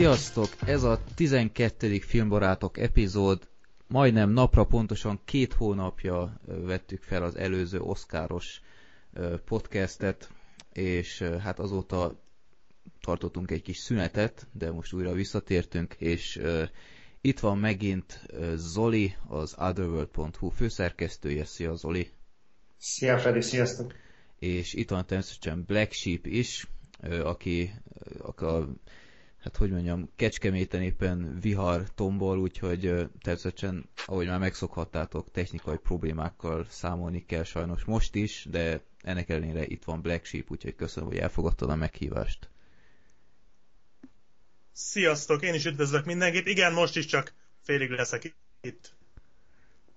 Sziasztok! Ez a 12. Filmbarátok epizód. Majdnem napra pontosan két hónapja vettük fel az előző oszkáros podcastet, és hát azóta tartottunk egy kis szünetet, de most újra visszatértünk, és itt van megint Zoli, az otherworld.hu főszerkesztője. Szia Zoli! Szia Freddy, sziasztok! És itt van természetesen Black Sheep is, aki, aki a hát hogy mondjam, Kecskeméten éppen vihar tombol, úgyhogy természetesen, ahogy már megszokhattátok, technikai problémákkal számolni kell sajnos most is, de ennek ellenére itt van Black Sheep, úgyhogy köszönöm, hogy elfogadtad a meghívást. Sziasztok, én is üdvözlök mindenkit. Igen, most is csak félig leszek itt.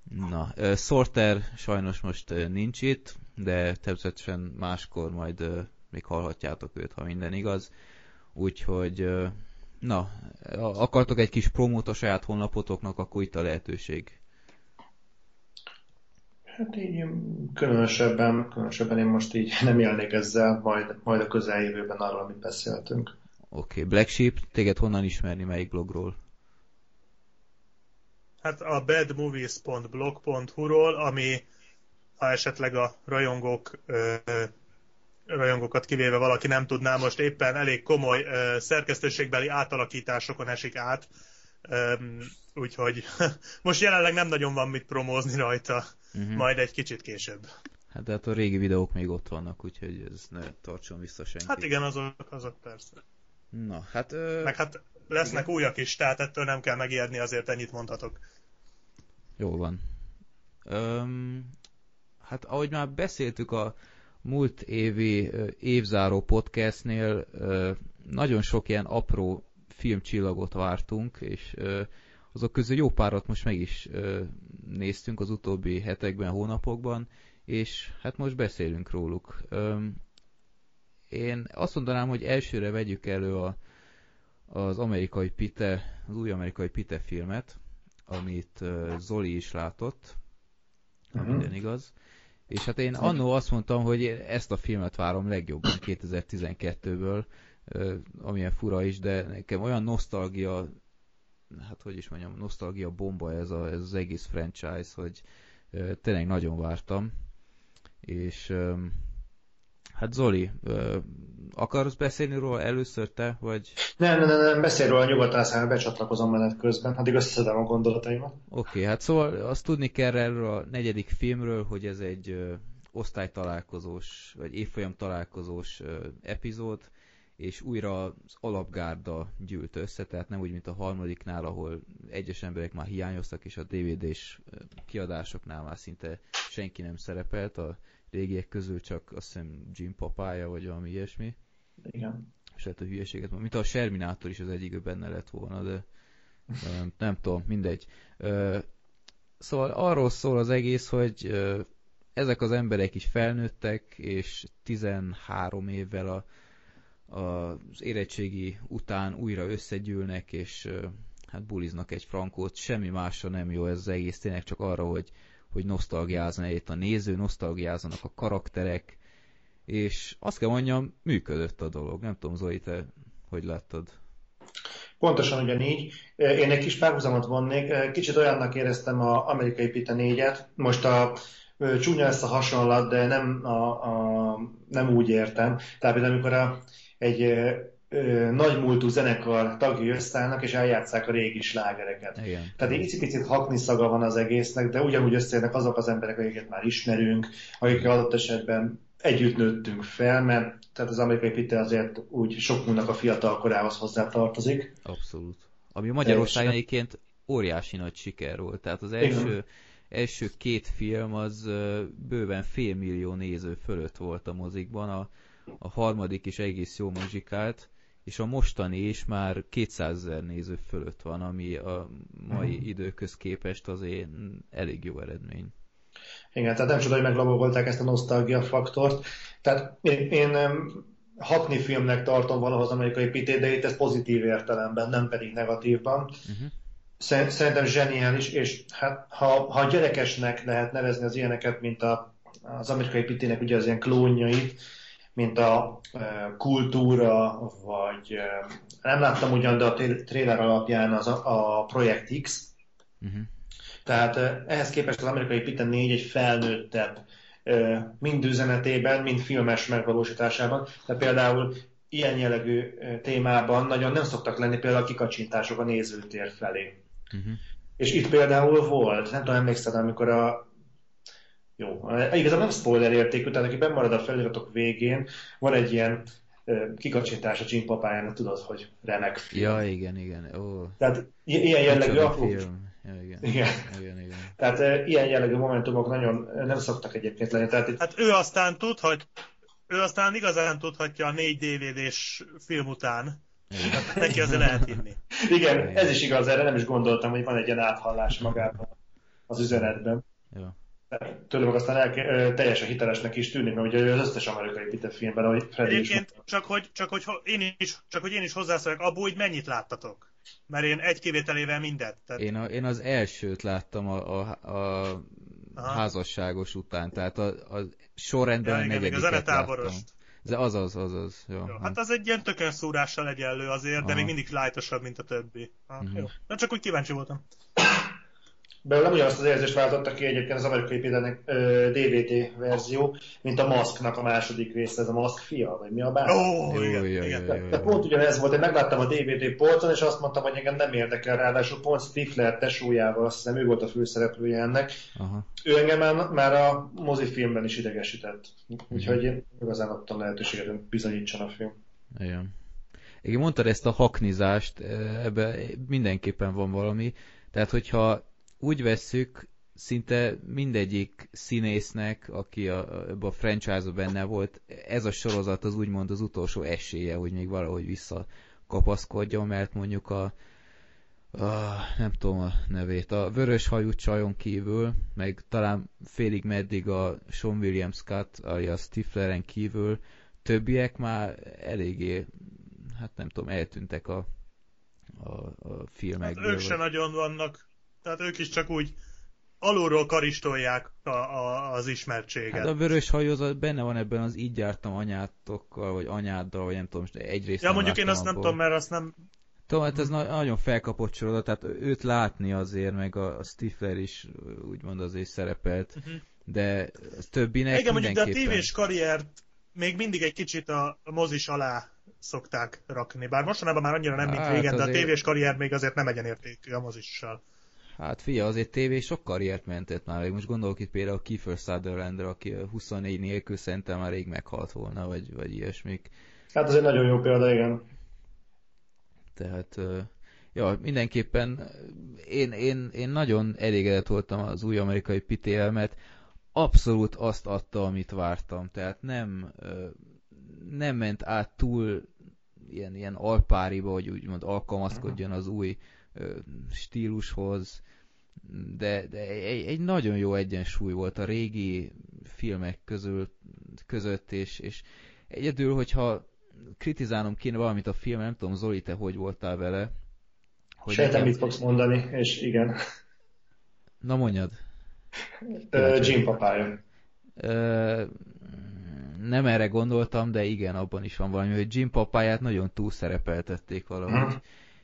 Na, Sorter sajnos most nincs itt, de természetesen máskor majd még hallhatjátok őt, ha minden igaz. Úgyhogy, na, akartok egy kis promót a saját honlapotoknak, akkor itt a lehetőség. Hát így különösebben, különösebben én most így nem élnék ezzel, majd, majd a közeljövőben arról, amit beszéltünk. Oké, okay. Black Sheep, téged honnan ismerni, melyik blogról? Hát a badmovies.blog.hu-ról, ami ha esetleg a rajongók ö, rajongókat kivéve valaki nem tudná, most éppen elég komoly uh, szerkesztőségbeli átalakításokon esik át, um, úgyhogy most jelenleg nem nagyon van mit promózni rajta, uh-huh. majd egy kicsit később. Hát de hát a régi videók még ott vannak, úgyhogy ez ne tartson vissza senki. Hát igen, azok, azok persze. Na, hát... Ö... Meg hát lesznek igen. újak is, tehát ettől nem kell megijedni, azért ennyit mondhatok. Jó van. Öm, hát ahogy már beszéltük a múlt évi évzáró podcastnél nagyon sok ilyen apró filmcsillagot vártunk, és azok közül jó párat most meg is néztünk az utóbbi hetekben, hónapokban, és hát most beszélünk róluk. Én azt mondanám, hogy elsőre vegyük elő a, az amerikai Pite, az új amerikai Pite filmet, amit Zoli is látott, ha uh-huh. minden igaz. És hát én annó azt mondtam, hogy ezt a filmet várom legjobban 2012-ből, amilyen fura is, de nekem olyan nosztalgia, hát hogy is mondjam, nosztalgia bomba ez, a, ez az egész franchise, hogy tényleg nagyon vártam. És hát Zoli, akarsz beszélni róla először te, vagy... Nem, nem, nem, nem beszélj róla nyugodtan, aztán becsatlakozom menet közben, addig összeszedem a gondolataimat. Oké, okay, hát szóval azt tudni kell erről a negyedik filmről, hogy ez egy osztálytalálkozós, vagy évfolyam találkozós epizód, és újra az alapgárda gyűlt össze, tehát nem úgy, mint a harmadiknál, ahol egyes emberek már hiányoztak, és a DVD-s kiadásoknál már szinte senki nem szerepelt, a régiek közül csak azt hiszem Jim papája, vagy valami ilyesmi. Igen. És lehet a hülyeséget mondani. Mint a Serminátor is az egyik benne lett volna, de nem, nem tudom, mindegy. Szóval arról szól az egész, hogy ezek az emberek is felnőttek, és 13 évvel a, a, az érettségi után újra összegyűlnek, és hát buliznak egy frankót, semmi másra nem jó ez az egész, tényleg csak arra, hogy hogy nosztalgiázna itt a néző, nosztalgiázzanak a karakterek, és azt kell mondjam, működött a dolog. Nem tudom, Zoli, te hogy láttad? Pontosan ugyanígy. Én egy kis párhuzamot vonnék. Kicsit olyannak éreztem a amerikai Pita 4-et. Most a csúnya lesz a hasonlat, de nem, a, a, nem úgy értem. Tehát amikor a, egy nagy múltú zenekar tagjai összeállnak, és eljátszák a régi slágereket. Igen. Tehát egy picit hakni szaga van az egésznek, de ugyanúgy összejönnek azok az emberek, akiket már ismerünk, akik adott esetben együtt nőttünk fel, mert tehát az amerikai Peter azért úgy sokunknak a fiatal korához hozzá tartozik. Abszolút. Ami Magyarországon egyébként óriási nagy siker volt. Tehát az első, első két film az bőven fél millió néző fölött volt a mozikban, a, a harmadik is egész jó muzsikált, és a mostani is már 200 ezer néző fölött van, ami a mai mm. időköz képest azért elég jó eredmény. Igen, tehát nem csoda, hogy meglabogolták ezt a nosztalgia faktort. Tehát én, én hatni filmnek tartom valahoz amerikai pitét, de itt ez pozitív értelemben, nem pedig negatívban. Uh-huh. Szerintem zseniális, és hát, ha, ha gyerekesnek lehet nevezni az ilyeneket, mint a, az amerikai pitének ugye az ilyen klónjait, mint a kultúra, vagy nem láttam ugyan, de a trailer alapján az a, a Projekt X. Uh-huh. Tehát ehhez képest az amerikai Pita 4 egy felnőttebb mind üzenetében, mind filmes megvalósításában. Tehát például ilyen jellegű témában nagyon nem szoktak lenni például a kikacsintások a nézőtér felé. Uh-huh. És itt például volt, nem tudom, emlékszel, amikor a jó, igazából nem spoiler értékű, tehát aki bemarad a feliratok végén, van egy ilyen kikacsintás a Jim papájának, tudod, hogy remek film. Ja, igen, igen. Ó. Tehát ilyen jellegű apró... Ja, igen. Igen. igen, igen. Tehát uh, ilyen jellegű momentumok nagyon nem szoktak egyébként lenni. Tehát itt... Hát ő aztán tud, hogy ő aztán igazán tudhatja a négy DVD-s film után. Hát neki azért lehet hinni. Igen, ez is igaz, erre nem is gondoltam, hogy van egy ilyen áthallás magában az üzenetben. Ja tőle meg aztán el, teljesen hitelesnek is tűnik, mert ugye az összes amerikai Peter filmben, ahogy Freddy Egyébként is csak hogy, csak, hogy én is, csak hogy én is hozzászóljak, abból, hogy mennyit láttatok? Mert én egy kivételével mindet. Tehát... Én, a, én az elsőt láttam a, a, a házasságos után, tehát a, a sorrendben ja, igen, a negyediket láttam. De az az, az az. Jó. jó hát az egy ilyen tökönszúrással egyenlő azért, Aha. de még mindig lájtosabb, mint a többi. Ah, uh-huh. jó. Na csak úgy kíváncsi voltam belőle nem ugyanazt az érzést váltotta ki egyébként az amerikai például DVD verzió, mint a Masknak a második része, ez a Mask fia, vagy mi a bár? Oh, igen, igen, igen. Tehát pont ugyanez volt, én megláttam a DVD polcon, és azt mondtam, hogy engem nem érdekel, ráadásul pont Stifler tesójával, azt hiszem ő volt a főszereplője ennek. Aha. Ő engem már, már a mozifilmben is idegesített. Úgyhogy én igazán adtam lehetőséget, hogy bizonyítson a film. Igen. Igen, mondtad ezt a haknizást, ebben mindenképpen van valami. Tehát, hogyha úgy vesszük, szinte mindegyik színésznek, aki a, a franchise benne volt, ez a sorozat az úgymond az utolsó esélye, hogy még valahogy visszakapaszkodjon, mert mondjuk a, a nem tudom a nevét, a vörös hajú csajon kívül, meg talán félig meddig a Sean William Scott, alias Stifleren kívül, többiek már eléggé, hát nem tudom, eltűntek a, a, a filmekből. Hát ők se nagyon vannak tehát ők is csak úgy alulról karistolják a, a, az ismertséget. Hát a vörös hajózat benne van ebben az így jártam anyátokkal, vagy anyáddal, vagy nem tudom, egyrészt Ja, mondjuk én azt nem tudom, mert azt nem... Tudom, hát ez na- nagyon felkapott sorozat, tehát őt látni azért, meg a, a Stifler is úgymond azért szerepelt, uh-huh. de többinek Igen, mondjuk, de a tévés karriert még mindig egy kicsit a mozis alá szokták rakni. Bár mostanában már annyira nem, mint hát régen, azért... de a tévés karrier még azért nem egyenértékű a mozissal. Hát fia, azért tévé sok karriert mentett már. Most gondolok itt például a Kiefer Sutherlandre, aki 24 nélkül szerintem már rég meghalt volna, vagy, vagy ilyesmik. Hát ez egy nagyon jó példa, igen. Tehát, ja, mindenképpen én, én, én nagyon elégedett voltam az új amerikai PTL, mert abszolút azt adta, amit vártam. Tehát nem, nem ment át túl ilyen, ilyen alpáriba, hogy úgymond alkalmazkodjon az új stílushoz, de, de egy, egy nagyon jó egyensúly volt a régi filmek közül, között, és, és egyedül, hogyha kritizálnom kéne valamit a film, nem tudom, Zoli, te hogy voltál vele? Hogy Sejtem, nekem... mit fogsz mondani, és igen. Na mondjad. Uh, Jim papája. Uh, nem erre gondoltam, de igen, abban is van valami, hogy Jim papáját nagyon túlszerepeltették valahogy. Hmm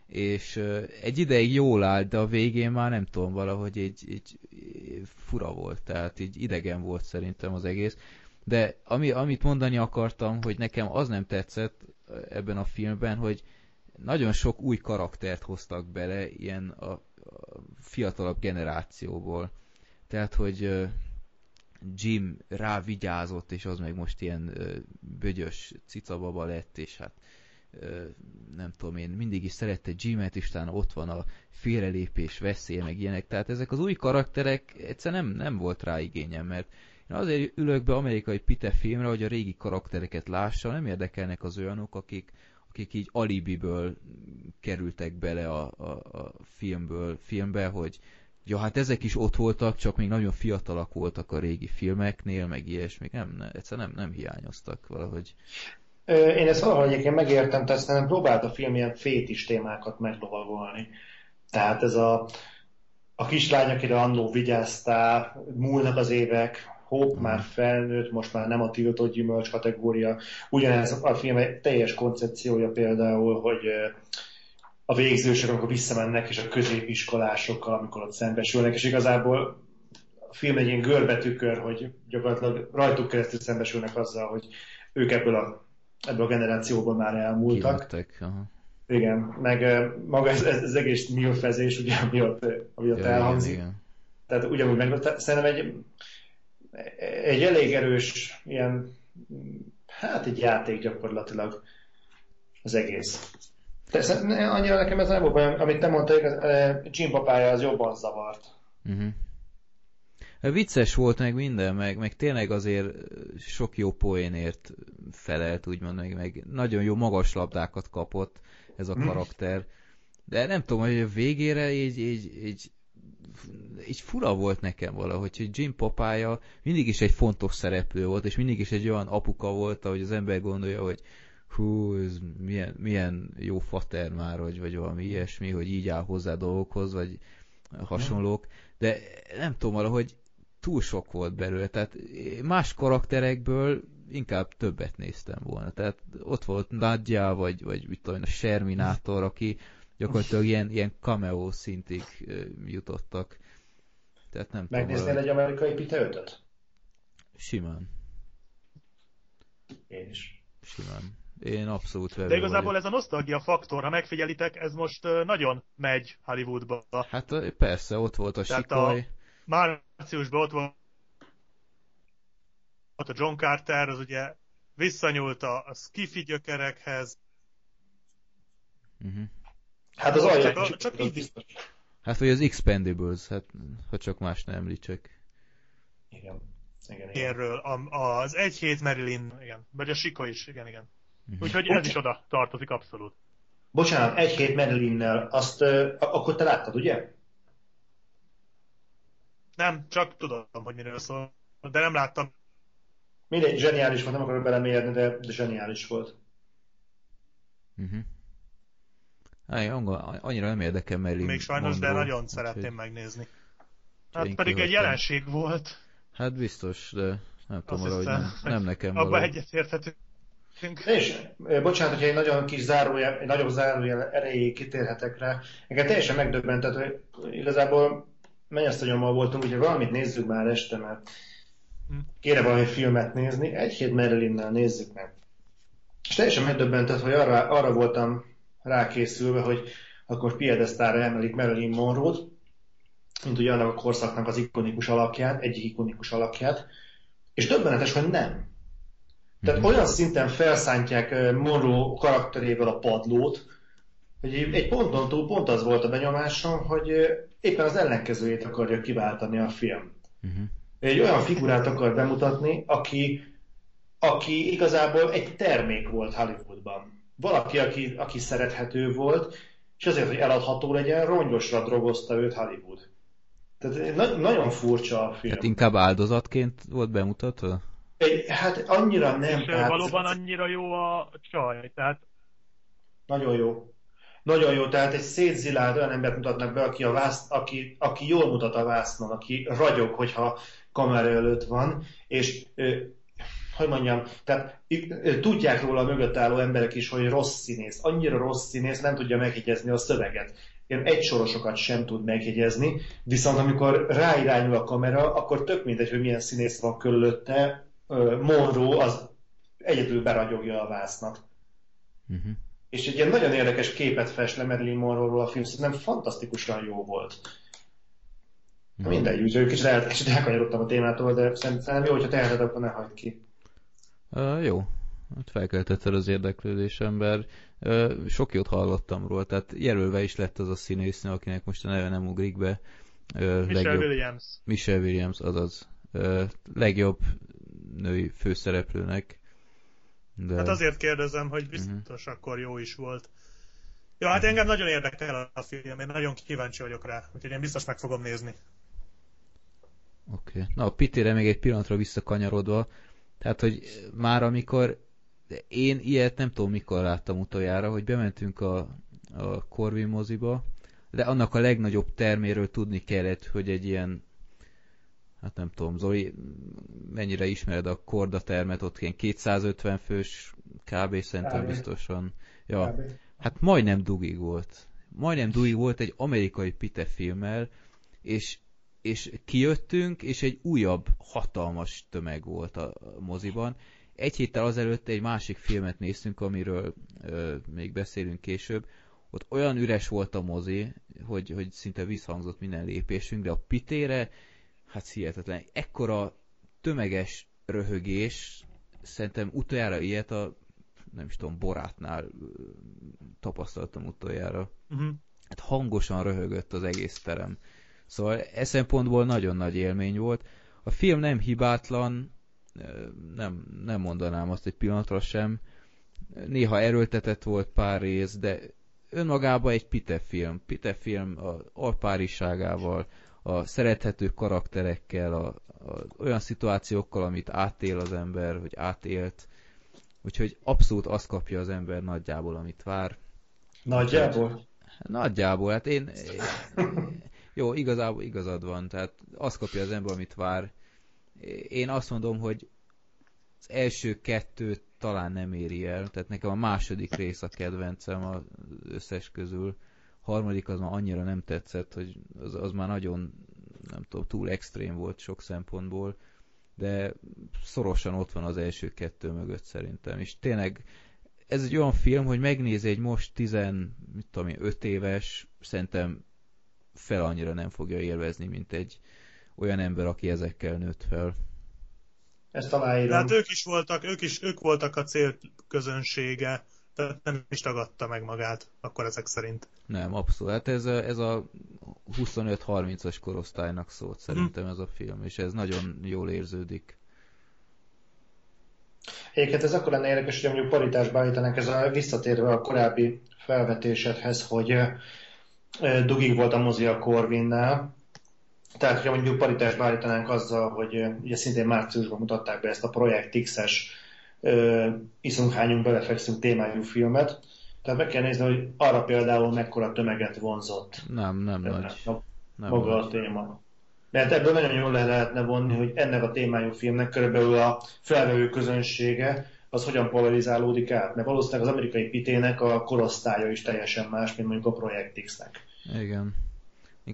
és egy ideig jól állt, de a végén már nem tudom, valahogy egy, egy fura volt, tehát így idegen volt szerintem az egész. De ami, amit mondani akartam, hogy nekem az nem tetszett ebben a filmben, hogy nagyon sok új karaktert hoztak bele, ilyen a, a fiatalabb generációból. Tehát, hogy Jim rávigyázott, és az meg most ilyen bögyös cicababa lett, és hát nem tudom én, mindig is szerette Jimet, és talán ott van a félrelépés veszélye, meg ilyenek. Tehát ezek az új karakterek egyszer nem, nem volt rá igényem, mert én azért ülök be amerikai Pite filmre, hogy a régi karaktereket lássa, nem érdekelnek az olyanok, akik, akik így alibiből kerültek bele a, a, a filmből, filmbe, hogy ja, hát ezek is ott voltak, csak még nagyon fiatalak voltak a régi filmeknél, meg ilyesmik, nem, nem egyszer nem, nem hiányoztak valahogy. Én ezt valahogy egyébként megértem, tehát nem próbált a film ilyen fétis témákat meglovagolni. Tehát ez a, a kislány, akire annó vigyáztál, múlnak az évek, Hope már felnőtt, most már nem a tiltott gyümölcs kategória. Ugyanez a film egy teljes koncepciója például, hogy a végzősök, amikor visszamennek, és a középiskolásokkal, amikor ott szembesülnek, és igazából a film egy ilyen görbetükör, hogy gyakorlatilag rajtuk keresztül szembesülnek azzal, hogy ők ebből a, ebből a generációból már elmúltak. Kilettek, aha. Igen, meg maga ez, ez, ez egész milfezés, ugye, ami ott, ami ott ja, elhangzik. Igen, igen. Tehát ugyanúgy meg, szerintem egy, egy elég erős ilyen, hát egy játék gyakorlatilag az egész. Persze, annyira nekem ez nem volt amit te mondtál, Jim papája az jobban zavart. Uh-huh. Vicces volt meg minden, meg, meg tényleg azért sok jó poénért felelt, úgymond, meg, meg nagyon jó magas labdákat kapott ez a mhm. karakter. De nem tudom, hogy a végére így, így, így, így fura volt nekem valahogy, hogy Jim papája mindig is egy fontos szereplő volt, és mindig is egy olyan apuka volt, ahogy az ember gondolja, hogy hú, ez milyen, milyen jó fater már, vagy, vagy valami ilyesmi, hogy így áll hozzá dolgokhoz, vagy hasonlók, de nem tudom, valahogy túl sok volt belőle, tehát más karakterekből inkább többet néztem volna. Tehát ott volt Nadja, vagy, vagy mit tudom, a Sherminátor, aki gyakorlatilag ilyen, ilyen cameo szintig jutottak. Tehát nem Megnéznél tudom, egy amerikai Pite 5 Simán. Én is. Simán. Én abszolút vevő De igazából vagyok. ez a nosztalgia faktor, ha megfigyelitek, ez most nagyon megy Hollywoodba. Hát persze, ott volt a Tehát sikoly. A márciusban ott volt a John Carter, az ugye visszanyúlt a, a skifi gyökerekhez. Uh-huh. Hát az alja csak, csak így. Hát vagy az Expendables, hát ha csak más nem említsek. Igen. Igen, igen. Erről, a, az egy hét Marilyn, igen, vagy a Siko is, igen, igen. Uh-huh. Úgyhogy ez is oda tartozik abszolút. Bocsánat, egy hét Marilynnel, azt uh, akkor te láttad, ugye? Nem, csak tudom, hogy miről szól, de nem láttam. Mindegy, zseniális volt, nem akarok belemérni, de, de zseniális volt. Uh-huh. annyira nem érdekel Marilyn Még sajnos, Monroe, de nagyon szeretném hogy... megnézni. Hát pedig egy jelenség volt. Hát biztos, de nem tudom, hogy nem, nem nekem Abba egyetérthetünk. És, bocsánat, hogyha egy nagyon kis zárójel, egy nagyobb zárójel erejéig kitérhetek rá. Engem teljesen megdöbbentett, hogy igazából mennyesztanyommal voltunk, hogy valamit nézzük már este, mert. Kéne valami filmet nézni, egy hét Marilynnel nézzük meg. És teljesen megdöbbentett, hogy arra, arra voltam rákészülve, hogy akkor piedesztára emelik Marilyn Monroe-t, mint ugye annak a korszaknak az ikonikus alakját, egyik ikonikus alakját, és döbbenetes, hogy nem. Tehát mm-hmm. olyan szinten felszántják Monroe karakterével a padlót, hogy egy ponton túl pont az volt a benyomásom, hogy éppen az ellenkezőjét akarja kiváltani a film. Uh-huh. Egy olyan figurát akar bemutatni, aki, aki igazából egy termék volt Hollywoodban. Valaki, aki, aki szerethető volt, és azért, hogy eladható legyen, rongyosra drogozta őt Hollywood. Tehát na- nagyon furcsa a film. Hát inkább áldozatként volt bemutatva? Egy, hát annyira nem. És hát... valóban annyira jó a csaj, tehát... Nagyon jó. Nagyon jó, tehát egy szétzilált olyan embert mutatnak be, aki, a vász, aki, aki jól mutat a vásznon, aki ragyog, hogyha kamera előtt van, és hogy mondjam, tehát tudják róla a mögött álló emberek is, hogy rossz színész. Annyira rossz színész, nem tudja megjegyezni a szöveget. Ilyen egy sorosokat sem tud megjegyezni, viszont amikor ráirányul a kamera, akkor tök mindegy, hogy milyen színész van körülötte, Monroe az egyedül beragyogja a vásznak. Uh-huh és egy ilyen nagyon érdekes képet fest le Marilyn Monroe-ról a film, szerintem fantasztikusan jó volt. Na mindegy, úgyhogy kicsit, el, kicsit elkanyarodtam a témától, de szerintem jó, hogyha teheted, akkor ne hagyd ki. Uh, jó, hát felkeltetted az érdeklődésem, mert uh, sok jót hallottam róla, tehát jelölve is lett az a színésznő, akinek most a neve nem ugrik be. Uh, Michelle legjobb, Williams. Michelle Williams, azaz. Uh, legjobb női főszereplőnek de... Hát azért kérdezem, hogy biztos uh-huh. akkor jó is volt. Ja, hát engem nagyon érdekel a film, én nagyon kíváncsi vagyok rá, úgyhogy én biztos meg fogom nézni. Oké. Okay. Na, a Pitére még egy pillanatra visszakanyarodva, tehát, hogy már amikor én ilyet nem tudom mikor láttam utoljára, hogy bementünk a, a Corvin moziba, de annak a legnagyobb terméről tudni kellett, hogy egy ilyen hát nem tudom, Zoli, mennyire ismered a kordatermet, ott ilyen 250 fős kb. szerintem Kb. biztosan. Ja, Kb. hát majdnem dugig volt. Majdnem dugig volt egy amerikai Pite filmmel, és, és kijöttünk, és egy újabb hatalmas tömeg volt a moziban. Egy héttel azelőtt egy másik filmet néztünk, amiről ö, még beszélünk később. Ott olyan üres volt a mozi, hogy, hogy szinte visszhangzott minden lépésünk, de a pitére, hát hihetetlen. Ekkora tömeges röhögés, szerintem utoljára ilyet a, nem is tudom, Borátnál tapasztaltam utoljára. Uh-huh. Hát hangosan röhögött az egész terem. Szóval e szempontból nagyon nagy élmény volt. A film nem hibátlan, nem, nem mondanám azt egy pillanatra sem. Néha erőltetett volt pár rész, de önmagában egy Pite film. Pite film a alpáriságával, a szerethető karakterekkel, a, a, olyan szituációkkal, amit átél az ember, hogy átélt. Úgyhogy abszolút azt kapja az ember nagyjából, amit vár. Nagyjából. Nagyjából, hát én... Jó, igazából igazad van, tehát azt kapja az ember, amit vár. Én azt mondom, hogy az első kettő talán nem éri el, tehát nekem a második rész a kedvencem az összes közül. A harmadik az már annyira nem tetszett, hogy az, az már nagyon, nem tudom, túl extrém volt sok szempontból, de szorosan ott van az első kettő mögött szerintem, és tényleg ez egy olyan film, hogy megnézi egy most 10, mit tudom én, 5 éves, szerintem fel annyira nem fogja élvezni, mint egy olyan ember, aki ezekkel nőtt fel. Ezt aláírom. hát ők is voltak, ők is, ők voltak a célközönsége, tehát nem is tagadta meg magát, akkor ezek szerint. Nem, abszolút. Hát ez a, ez a 25-30-as korosztálynak szólt szerintem ez a film, és ez nagyon jól érződik. Egyébként ez akkor lenne érdekes, hogy mondjuk paritásba állítanak ez a visszatérve a korábbi felvetésedhez, hogy dugig volt a mozi a Corvinnál. Tehát, hogyha mondjuk paritásba állítanánk azzal, hogy ugye szintén márciusban mutatták be ezt a Projekt X-es iszunk, hányunk, belefekszünk témájú filmet. Tehát meg kell nézni, hogy arra például mekkora tömeget vonzott Nem, nem nagy. a, Nem maga a nagy. téma. Mert ebből nagyon jól le lehetne vonni, hogy ennek a témájú filmnek körülbelül a felvevő közönsége az hogyan polarizálódik át. Mert valószínűleg az amerikai pitének a korosztálya is teljesen más, mint mondjuk a Projekt X-nek. Igen.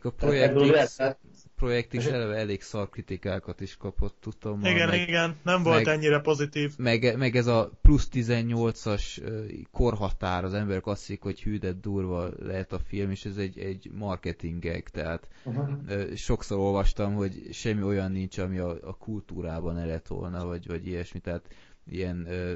Tehát Projekt ebből X, lehet, X eleve elég szar kritikákat is kapott, tudom. Igen, meg, igen, nem volt meg- ennyire pozitív. meg, meg ez a plusz 18-as ö, korhatár, az emberek azt hiszik, hogy hű, de durva lehet a film, és ez egy, egy marketingek, tehát uh-huh. sokszor olvastam, hogy semmi olyan nincs, ami a, a kultúrában ne lett volna, vagy, vagy ilyesmi, tehát ilyen ö,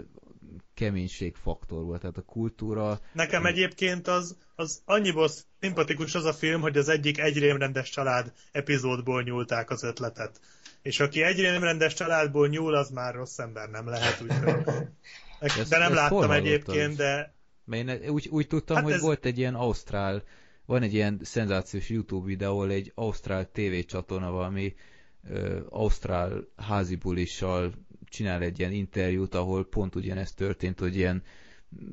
keménységfaktor volt, tehát a kultúra, Nekem egyébként az, az annyiból szimpatikus az a film, hogy az egyik egy rémrendes család epizódból nyúlták az ötletet. És aki egy rémrendes családból nyúl, az már rossz ember nem lehet, úgyhogy... Ezt- De nem láttam egyébként, de Mert én úgy, úgy tudtam, Hát hogy ez- volt egy ilyen ausztrál, van egy ilyen szenzációs YouTube videó, egy ausztrál TV csatorna valami ö, ausztrál házibulissal csinál egy ilyen interjút, ahol pont ugyanezt történt, hogy ilyen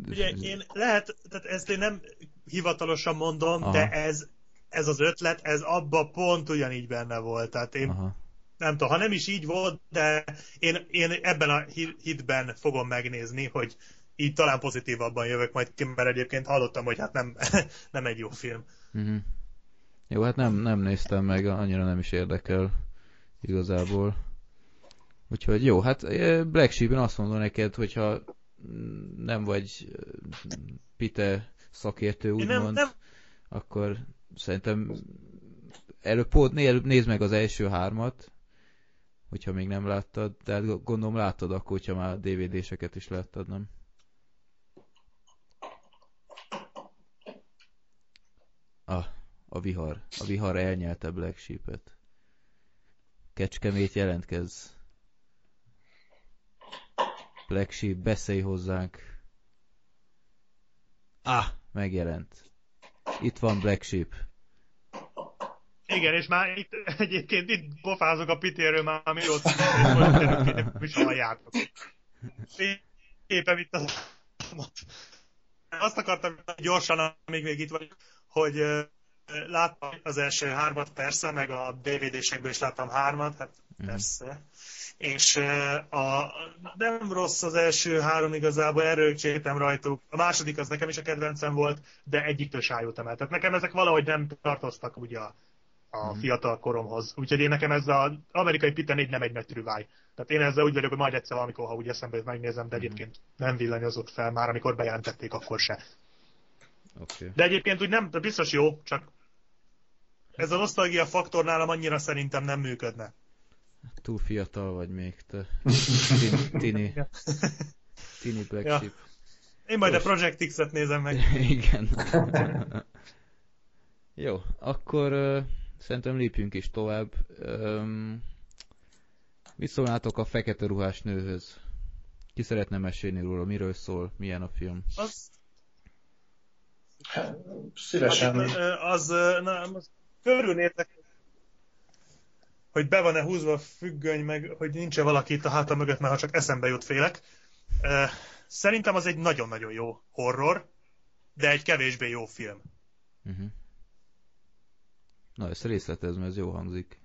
ugye én lehet, tehát ezt én nem hivatalosan mondom, Aha. de ez, ez az ötlet, ez abba pont ugyanígy benne volt. Tehát én Aha. nem tudom, ha nem is így volt, de én, én ebben a hi- hitben fogom megnézni, hogy így talán pozitívabban jövök majd ki, mert egyébként hallottam, hogy hát nem, nem egy jó film. Uh-huh. Jó, hát nem, nem néztem meg, annyira nem is érdekel igazából. Úgyhogy jó, hát Black Sheep-en azt mondom neked, hogyha nem vagy Pite szakértő, Én nem, úgymond, nem, akkor szerintem előbb, pót- nézd meg az első hármat, hogyha még nem láttad, de hát gondolom láttad akkor, hogyha már DVD-seket is láttad, nem? Ah, a vihar. A vihar elnyelte Black Sheep-et. Kecskemét jelentkez. Black Sheep, beszélj hozzánk. Ah, megjelent. Itt van Black Sheep. igen, és már itt egyébként itt pofázok a pitéről már mióta hogy nem is halljátok. Éppen itt az azt akartam gyorsan, amíg még itt vagyok, hogy láttam az első hármat persze, meg a DVD-sekből is láttam hármat, hát mm. persze. És a, nem rossz az első három igazából, erőcséltem rajtuk. A második az nekem is a kedvencem volt, de egyiktől sájultam el. Tehát nekem ezek valahogy nem tartoztak ugye a, a mm. fiatal koromhoz. Úgyhogy én nekem ez az amerikai Pita 4 nem egy nagy trüváj. Tehát én ezzel úgy vagyok, hogy majd egyszer valamikor, ha úgy eszembe megnézem, de mhm. egyébként nem villanyozott fel, már amikor bejelentették, akkor se. Okay. De egyébként úgy nem, de biztos jó, csak ez a nosztalgia faktor nálam annyira szerintem nem működne. Túl fiatal vagy még te. Tini. Tini Black ja. Sheep. Én majd Most... a Project X-et nézem meg. Igen. Jó, akkor uh, szerintem lépjünk is tovább. Um, mit szólnátok a fekete ruhás nőhöz? Ki szeretne mesélni róla? Miről szól? Milyen a film? Az... Hát, szívesen. Hát, az, na, az körülnézek, hogy be van-e húzva a függöny, meg hogy nincs-e valaki itt a háta mögött, mert ha csak eszembe jut félek. Szerintem az egy nagyon-nagyon jó horror, de egy kevésbé jó film. Uh-huh. Na, ezt részletezem, ez jó hangzik.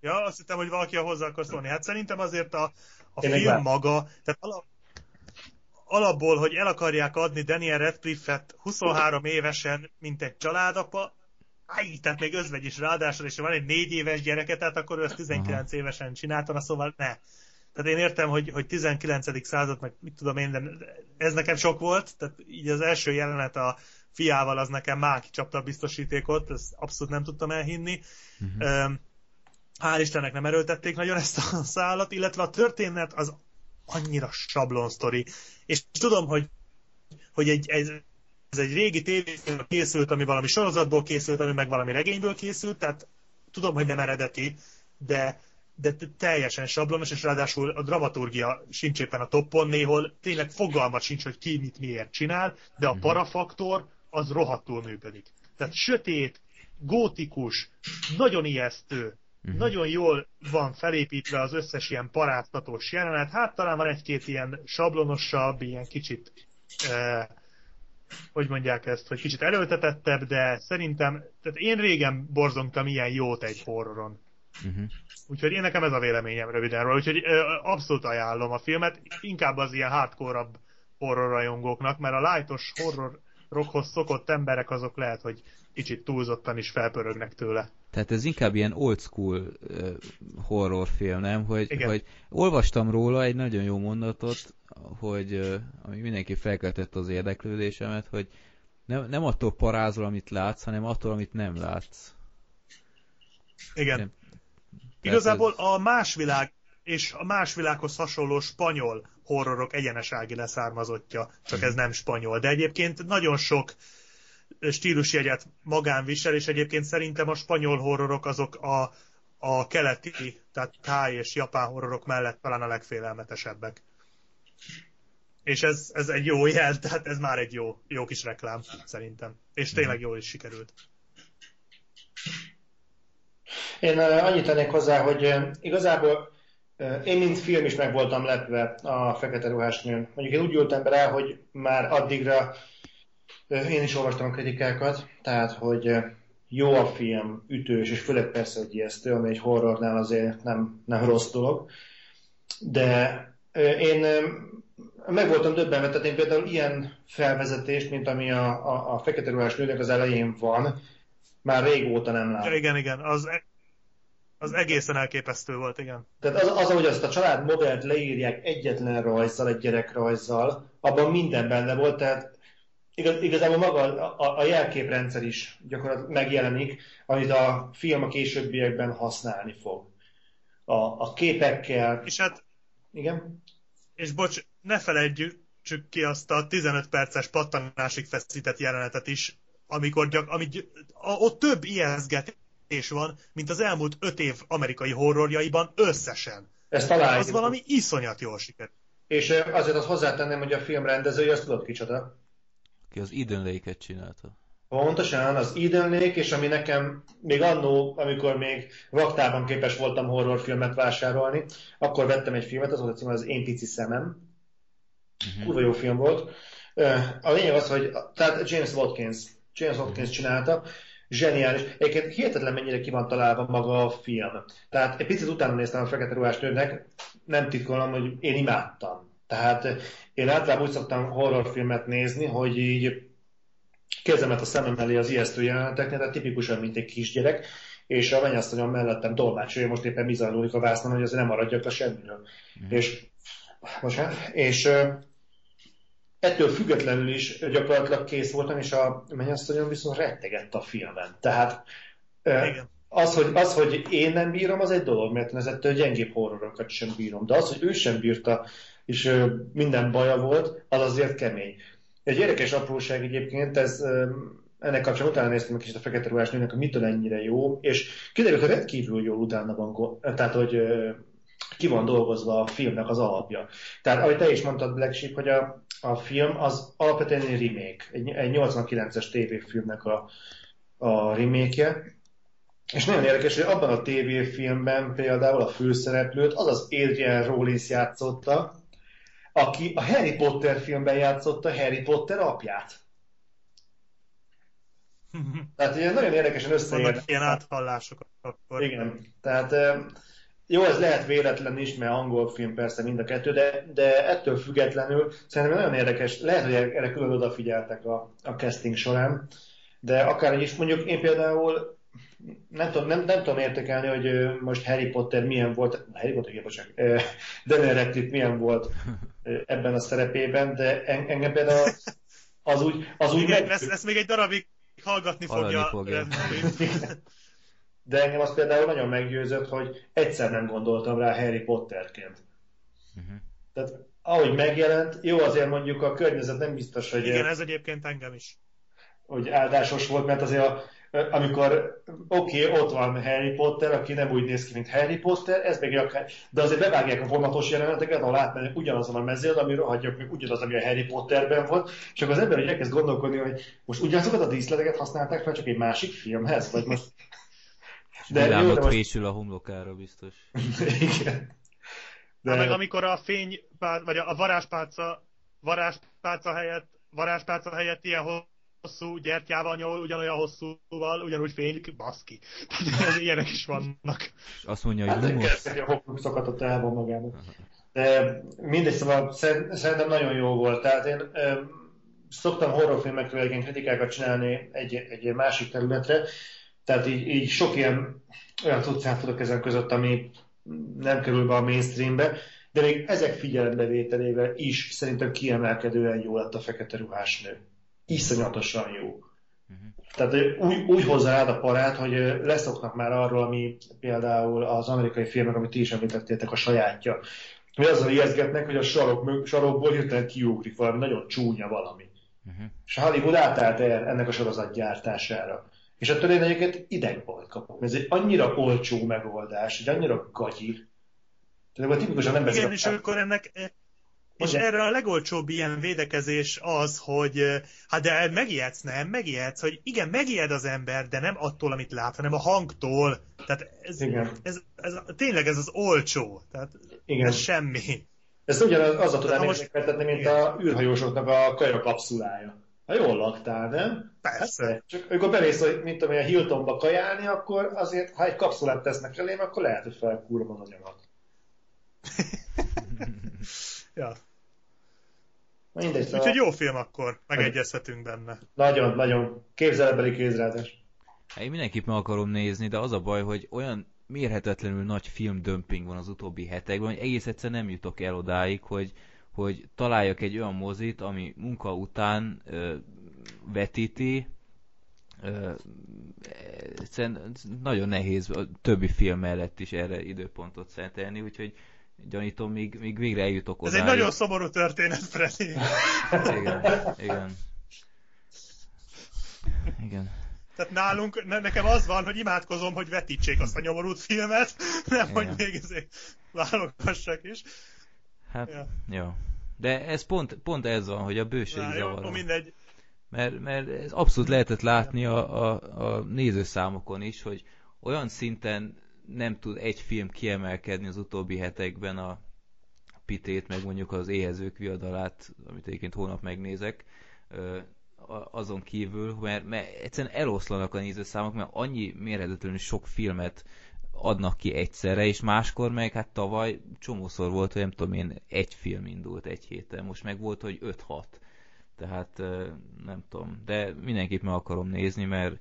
Ja, azt hittem, hogy valaki a hozzá akar szólni. Hát szerintem azért a, a film maga, tehát alap, alapból, hogy el akarják adni Daniel Radcliffe-et 23 évesen, mint egy családapa, Áj, tehát még özvegy is ráadásul, és van egy négy éves gyereke, tehát akkor ő ezt 19 Aha. évesen csinálta, szóval ne. Tehát én értem, hogy, hogy 19. század, meg mit tudom én, de ez nekem sok volt, tehát így az első jelenet a fiával az nekem már kicsapta a biztosítékot, ezt abszolút nem tudtam elhinni. Uh-huh. Hál' Istennek nem erőltették nagyon ezt a szállat, illetve a történet az annyira sablon sztori. És tudom, hogy, hogy egy, egy ez egy régi tévéfilm készült, ami valami sorozatból készült, ami meg valami regényből készült, tehát tudom, hogy nem eredeti, de, de teljesen sablonos, és ráadásul a dramaturgia sincs éppen a toppon, néhol tényleg fogalmat sincs, hogy ki mit miért csinál, de a mhm. parafaktor az rohadtul működik. Tehát sötét, gótikus, nagyon ijesztő, uh-huh. nagyon jól van felépítve az összes ilyen paráztatós jelenet, hát talán van egy-két ilyen sablonosabb, ilyen kicsit eh, hogy mondják ezt, hogy kicsit erőltetettebb, de szerintem, tehát én régen borzongtam ilyen jót egy horroron. Uh-huh. Úgyhogy én nekem ez a véleményem röviden róla, úgyhogy ö, abszolút ajánlom a filmet, inkább az ilyen hardcore horror rajongóknak, mert a lightos horror rockhoz szokott emberek azok lehet, hogy kicsit túlzottan is felpörögnek tőle. Tehát ez inkább ilyen old school uh, horrorfilm, nem? Hogy, hogy olvastam róla egy nagyon jó mondatot, hogy uh, ami mindenki felkeltett az érdeklődésemet, hogy nem, nem attól parázol, amit látsz, hanem attól, amit nem látsz. Igen. Nem. Igazából ez... a más világ és a más világhoz hasonló spanyol horrorok egyenesági leszármazottja, csak ez nem spanyol. De egyébként nagyon sok stílusjegyet magán és egyébként szerintem a spanyol horrorok azok a, a keleti, tehát táj és japán horrorok mellett talán a legfélelmetesebbek. És ez, ez egy jó jel, tehát ez már egy jó, jó kis reklám, szerintem. És tényleg jól is sikerült. Én annyit tennék hozzá, hogy igazából én mint film is meg voltam lepve a Fekete Ruhás nőn. Mondjuk én úgy ültem be rá, hogy már addigra én is olvastam a kritikákat, tehát hogy jó a film, ütős, és főleg persze egy ijesztő, ami egy horrornál azért nem, nem rossz dolog. De én meg voltam döbbenve, tehát én például ilyen felvezetést, mint ami a, a, a Fekete Ruhás nőnek az elején van, már régóta nem. Ja, igen, igen. Az, az egészen elképesztő volt, igen. Tehát az, az ahogy azt a család modellt leírják egyetlen rajzzal, egy gyerekrajzzal, abban minden benne volt, tehát igaz, igazából maga a, a jelképrendszer is gyakorlatilag megjelenik, amit a film a későbbiekben használni fog. A, a képekkel. És hát... Igen? És bocs, ne felejtjük ki azt a 15 perces pattanásig feszített jelenetet is, amikor gyak, amit, a, ott több ijesztgetés és van, mint az elmúlt öt év amerikai horrorjaiban összesen. Ez talán Az valami iszonyat jól sikerült. És azért azt hozzátenném, hogy a film rendezője, azt tudod kicsoda? Ki az Eden Lake-et csinálta. Pontosan, az Eden Lake, és ami nekem még annó, amikor még vaktában képes voltam horrorfilmet vásárolni, akkor vettem egy filmet, az volt a cím, az Én pici szemem. Uh-huh. Kurva jó film volt. A lényeg az, hogy tehát James Watkins, James Watkins csinálta, zseniális. Egyébként hihetetlen mennyire ki van találva maga a film. Tehát egy picit utána néztem a Fekete Ruhás Nőnek, nem titkolom, hogy én imádtam. Tehát én általában úgy szoktam horrorfilmet nézni, hogy így kezemet a szemem elé az ijesztő jeleneteknél, tehát tipikusan, mint egy kisgyerek, és a mennyasszonyom mellettem tolmácsolja, most éppen bizonyulnik a vásznon, hogy azért nem maradjak a semmiről. Mm. És, most, és ettől függetlenül is gyakorlatilag kész voltam, és a mennyasszonyom viszont rettegett a filmen. Tehát Igen. Az hogy, az, hogy én nem bírom, az egy dolog, mert én ezettől gyengébb horrorokat sem bírom. De az, hogy ő sem bírta, és minden baja volt, az azért kemény. Egy érdekes apróság egyébként, ez ennek kapcsán utána néztem egy kicsit a Fekete Ruhás nőnek, hogy mitől ennyire jó, és kiderült, hogy rendkívül jó utána van, tehát hogy ki van dolgozva a filmnek az alapja. Tehát, ahogy te is mondtad, Black Sheep, hogy a, a film az alapvetően egy remake, egy, egy 89-es tévéfilmnek a, a remake és nagyon érdekes, hogy abban a tévéfilmben például a főszereplőt az az Adrian Rollins játszotta, aki a Harry Potter filmben játszotta Harry Potter apját. Tehát ilyen nagyon érdekesen összeérnek. ilyen áthallások akkor. Igen, tehát jó, ez lehet véletlen is, mert angol film persze mind a kettő, de, de ettől függetlenül szerintem nagyon érdekes, lehet, hogy erre külön odafigyeltek a, a casting során, de akár is mondjuk én például nem tudom, nem, nem tudom értékelni, hogy most Harry Potter milyen volt, Harry Potter, bocsánat, Daniel Radcliffe milyen volt ebben a szerepében, de engem például az úgy... Az úgy Igen, meg... ezt, ezt még egy darabig hallgatni fogja. fogja. De engem az például nagyon meggyőzött, hogy egyszer nem gondoltam rá Harry Potterként. Uh-huh. Tehát ahogy megjelent, jó azért mondjuk a környezet nem biztos, hogy... Igen, ez egyébként engem is. Hogy áldásos volt, mert azért a amikor oké, okay, ott van Harry Potter, aki nem úgy néz ki, mint Harry Potter, ez meg akár, de azért bevágják a vonatos jeleneteket, ahol átmennek ugyanazon a mezőn, ami rohadjak meg ugyanaz, ami a Harry Potterben volt, és akkor az ember így elkezd gondolkodni, hogy most ugyanazokat a díszleteket használták fel, csak egy másik filmhez, vagy most... De jó, de most... a homlokára biztos. Igen. De... Hát meg amikor a fény, vagy a varázspálca, varázspálca helyett, varázspálca helyett ilyen hosszú gyertyával nyol, ugyanolyan hosszúval, ugyanúgy fénylik, baszki. Tehát ilyenek is vannak. És azt mondja, hogy hát, lumos. Hát, a hokuszokat ott el van magában. De mindegy, szóval szerintem nagyon jó volt. Tehát én szoktam horrorfilmekről egy kritikákat csinálni egy, egy másik területre, tehát így, így sok ilyen olyan tudszát tudok ezen között, ami nem kerül be a mainstreambe, de még ezek figyelembevételével is szerintem kiemelkedően jó lett a fekete ruhás nő iszonyatosan jó. Uh-huh. Tehát úgy, úgy hozzáad a parát, hogy leszoknak már arról, ami például az amerikai filmek, amit ti is említettétek, a sajátja. Hogy azzal ijeszgetnek, hogy a sarok, sarokból hirtelen kiugrik valami nagyon csúnya valami. Uh-huh. És Hollywood átállt el ennek a sorozat gyártására. És ettől én egyébként idegbolt kapok. Ez egy annyira olcsó megoldás, egy annyira gagyi. Tehát tipikusan nem Igen, és akkor ennek és Igen. erre a legolcsóbb ilyen védekezés az, hogy hát de megijedsz, nem? Megijedsz, hogy igen, megijed az ember, de nem attól, amit lát, hanem a hangtól. Tehát ez, igen. ez, ez, ez tényleg ez az olcsó. Tehát igen. ez semmi. Ez ugyanaz az a tudnám most... mint igen. a űrhajósoknak a kaja kapszulája. Ha jól laktál, nem? Persze. Hát, csak amikor bemész, hogy mint tudom, a Hiltonba kajálni, akkor azért, ha egy kapszulát tesznek elém, akkor lehet, hogy felkúrom az anyagot. Ja. Mindegy, szóval... Úgyhogy jó film akkor, megegyezhetünk benne. Nagyon, nagyon. Képzelebeli kézrázás. Én mindenképp meg akarom nézni, de az a baj, hogy olyan mérhetetlenül nagy filmdömping van az utóbbi hetekben, hogy egész egyszer nem jutok el odáig, hogy, hogy találjak egy olyan mozit, ami munka után ö, vetíti, ö, egyszerűen nagyon nehéz a többi film mellett is erre időpontot szentelni, úgyhogy gyanítom, míg, míg végre eljutok oda. Ez egy nagyon szomorú történet, Freddy. igen, igen. Igen. Tehát nálunk, nekem az van, hogy imádkozom, hogy vetítsék azt a nyomorult filmet, nem, Igen. hogy még ezért válogassak is. Hát, ja. jó. De ez pont, pont ez van, hogy a bőség Na, zavar. mindegy. Mert, mert ez abszolút lehetett látni a, a, a nézőszámokon is, hogy olyan szinten nem tud egy film kiemelkedni az utóbbi hetekben a Pitét, meg mondjuk az Éhezők viadalát, amit egyébként hónap megnézek, azon kívül, mert, mert egyszerűen eloszlanak a nézőszámok, mert annyi mérhetetlenül sok filmet adnak ki egyszerre, és máskor meg hát tavaly csomószor volt, hogy nem tudom én, egy film indult egy héten, most meg volt, hogy 5-6. Tehát nem tudom, de mindenképp meg akarom nézni, mert,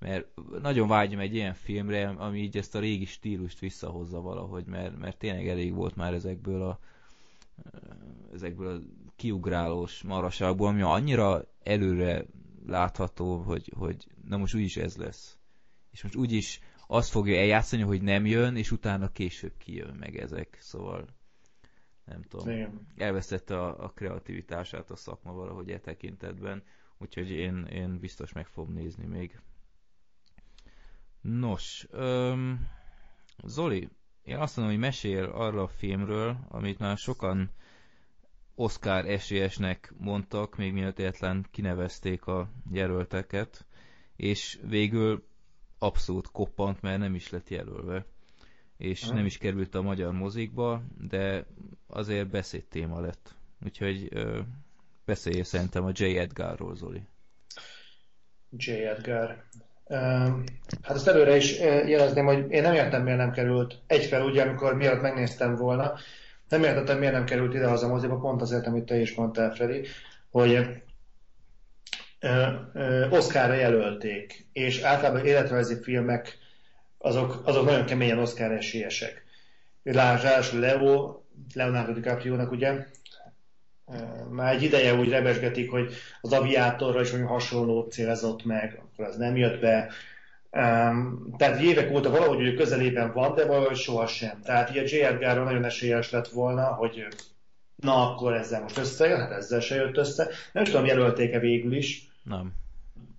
mert nagyon vágyom egy ilyen filmre, ami így ezt a régi stílust visszahozza valahogy, mert, mert tényleg elég volt már ezekből a ezekből a kiugrálós maraságból, ami annyira előre látható, hogy, hogy na most úgyis ez lesz. És most úgyis azt fogja eljátszani, hogy nem jön, és utána később kijön meg ezek. Szóval nem tudom. Igen. Elvesztette a, a kreativitását a szakma valahogy e tekintetben, úgyhogy én, én biztos meg fogom nézni még. Nos, öm, Zoli, én azt mondom, hogy mesél arra a filmről, amit már sokan Oscar esélyesnek mondtak, még mielőtt egyetlen kinevezték a jelölteket, és végül abszolút koppant, mert nem is lett jelölve, és nem is került a magyar mozikba, de azért beszédtéma lett. Úgyhogy ö, beszélj szerintem a J. Edgarról, Zoli. J. Edgar. Hát ezt előre is jelezném, hogy én nem értem, miért nem került egyfel, ugye, amikor miatt megnéztem volna, nem értettem, miért nem került ide az a moziba, pont azért, amit te is mondtál, Freddy, hogy Oscarra jelölték, és általában életrajzi filmek azok, azok nagyon keményen Oscar esélyesek. Lásd, Leo, Leonardo DiCaprio-nak ugye, már egy ideje úgy rebesgetik, hogy az aviátorra is hasonló célzott meg, akkor az nem jött be. Um, tehát évek óta valahogy hogy közelében van, de valahogy sohasem. Tehát ilyen J. Edgarról nagyon esélyes lett volna, hogy na akkor ezzel most összejön, hát ezzel se jött össze. Nem tudom, jelölték-e végül is. Nem.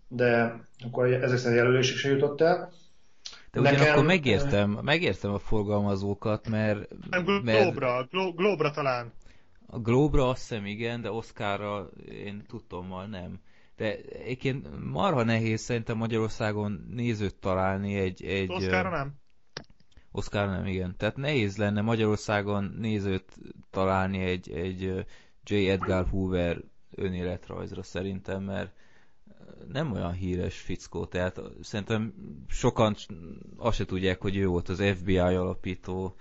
De akkor ezek szerint jelölésig se jutott el. De ugyanakkor Nekem... megértem, megértem a forgalmazókat, mert... Nem, Globra, mert... Globra talán. A Globe-ra azt hiszem igen, de Oscarra én tudtommal nem. De egyébként marha nehéz szerintem Magyarországon nézőt találni egy... egy Oscarra nem? Oscarra nem, igen. Tehát nehéz lenne Magyarországon nézőt találni egy, egy J. Edgar Hoover önéletrajzra szerintem, mert nem olyan híres fickó, tehát szerintem sokan azt se tudják, hogy ő volt az FBI alapító,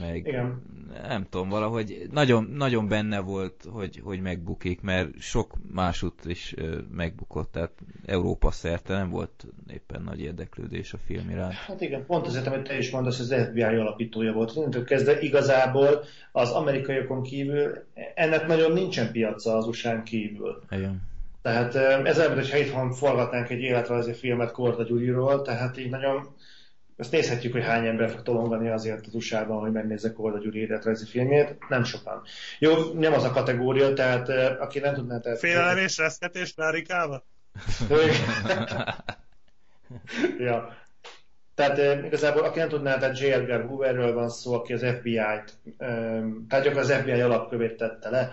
meg Igen. nem tudom, valahogy nagyon, nagyon benne volt, hogy, hogy megbukik, mert sok másút is megbukott, tehát Európa szerte nem volt éppen nagy érdeklődés a film iránt. Hát igen, pont azért, amit te is mondasz, az FBI alapítója volt. Innentől kezdve igazából az amerikaiakon kívül ennek nagyon nincsen piaca az usa kívül. Igen. Tehát ez olyan, hogyha itthon forgatnánk egy életrajzi filmet Korda Gyuriról, tehát így nagyon ezt nézhetjük, hogy hány ember fog tolongani azért az usa hogy megnézze Korda Gyuri életrajzi filmjét. Nem sokan. Jó, nem az a kategória, tehát aki nem tudná... Tehát... Félelem és reszketés Rárikával? ja. Tehát igazából, aki nem tudná, tehát J. Edgar Hooverről van szó, aki az FBI-t, tehát gyakorlatilag az FBI alapkövét tette le,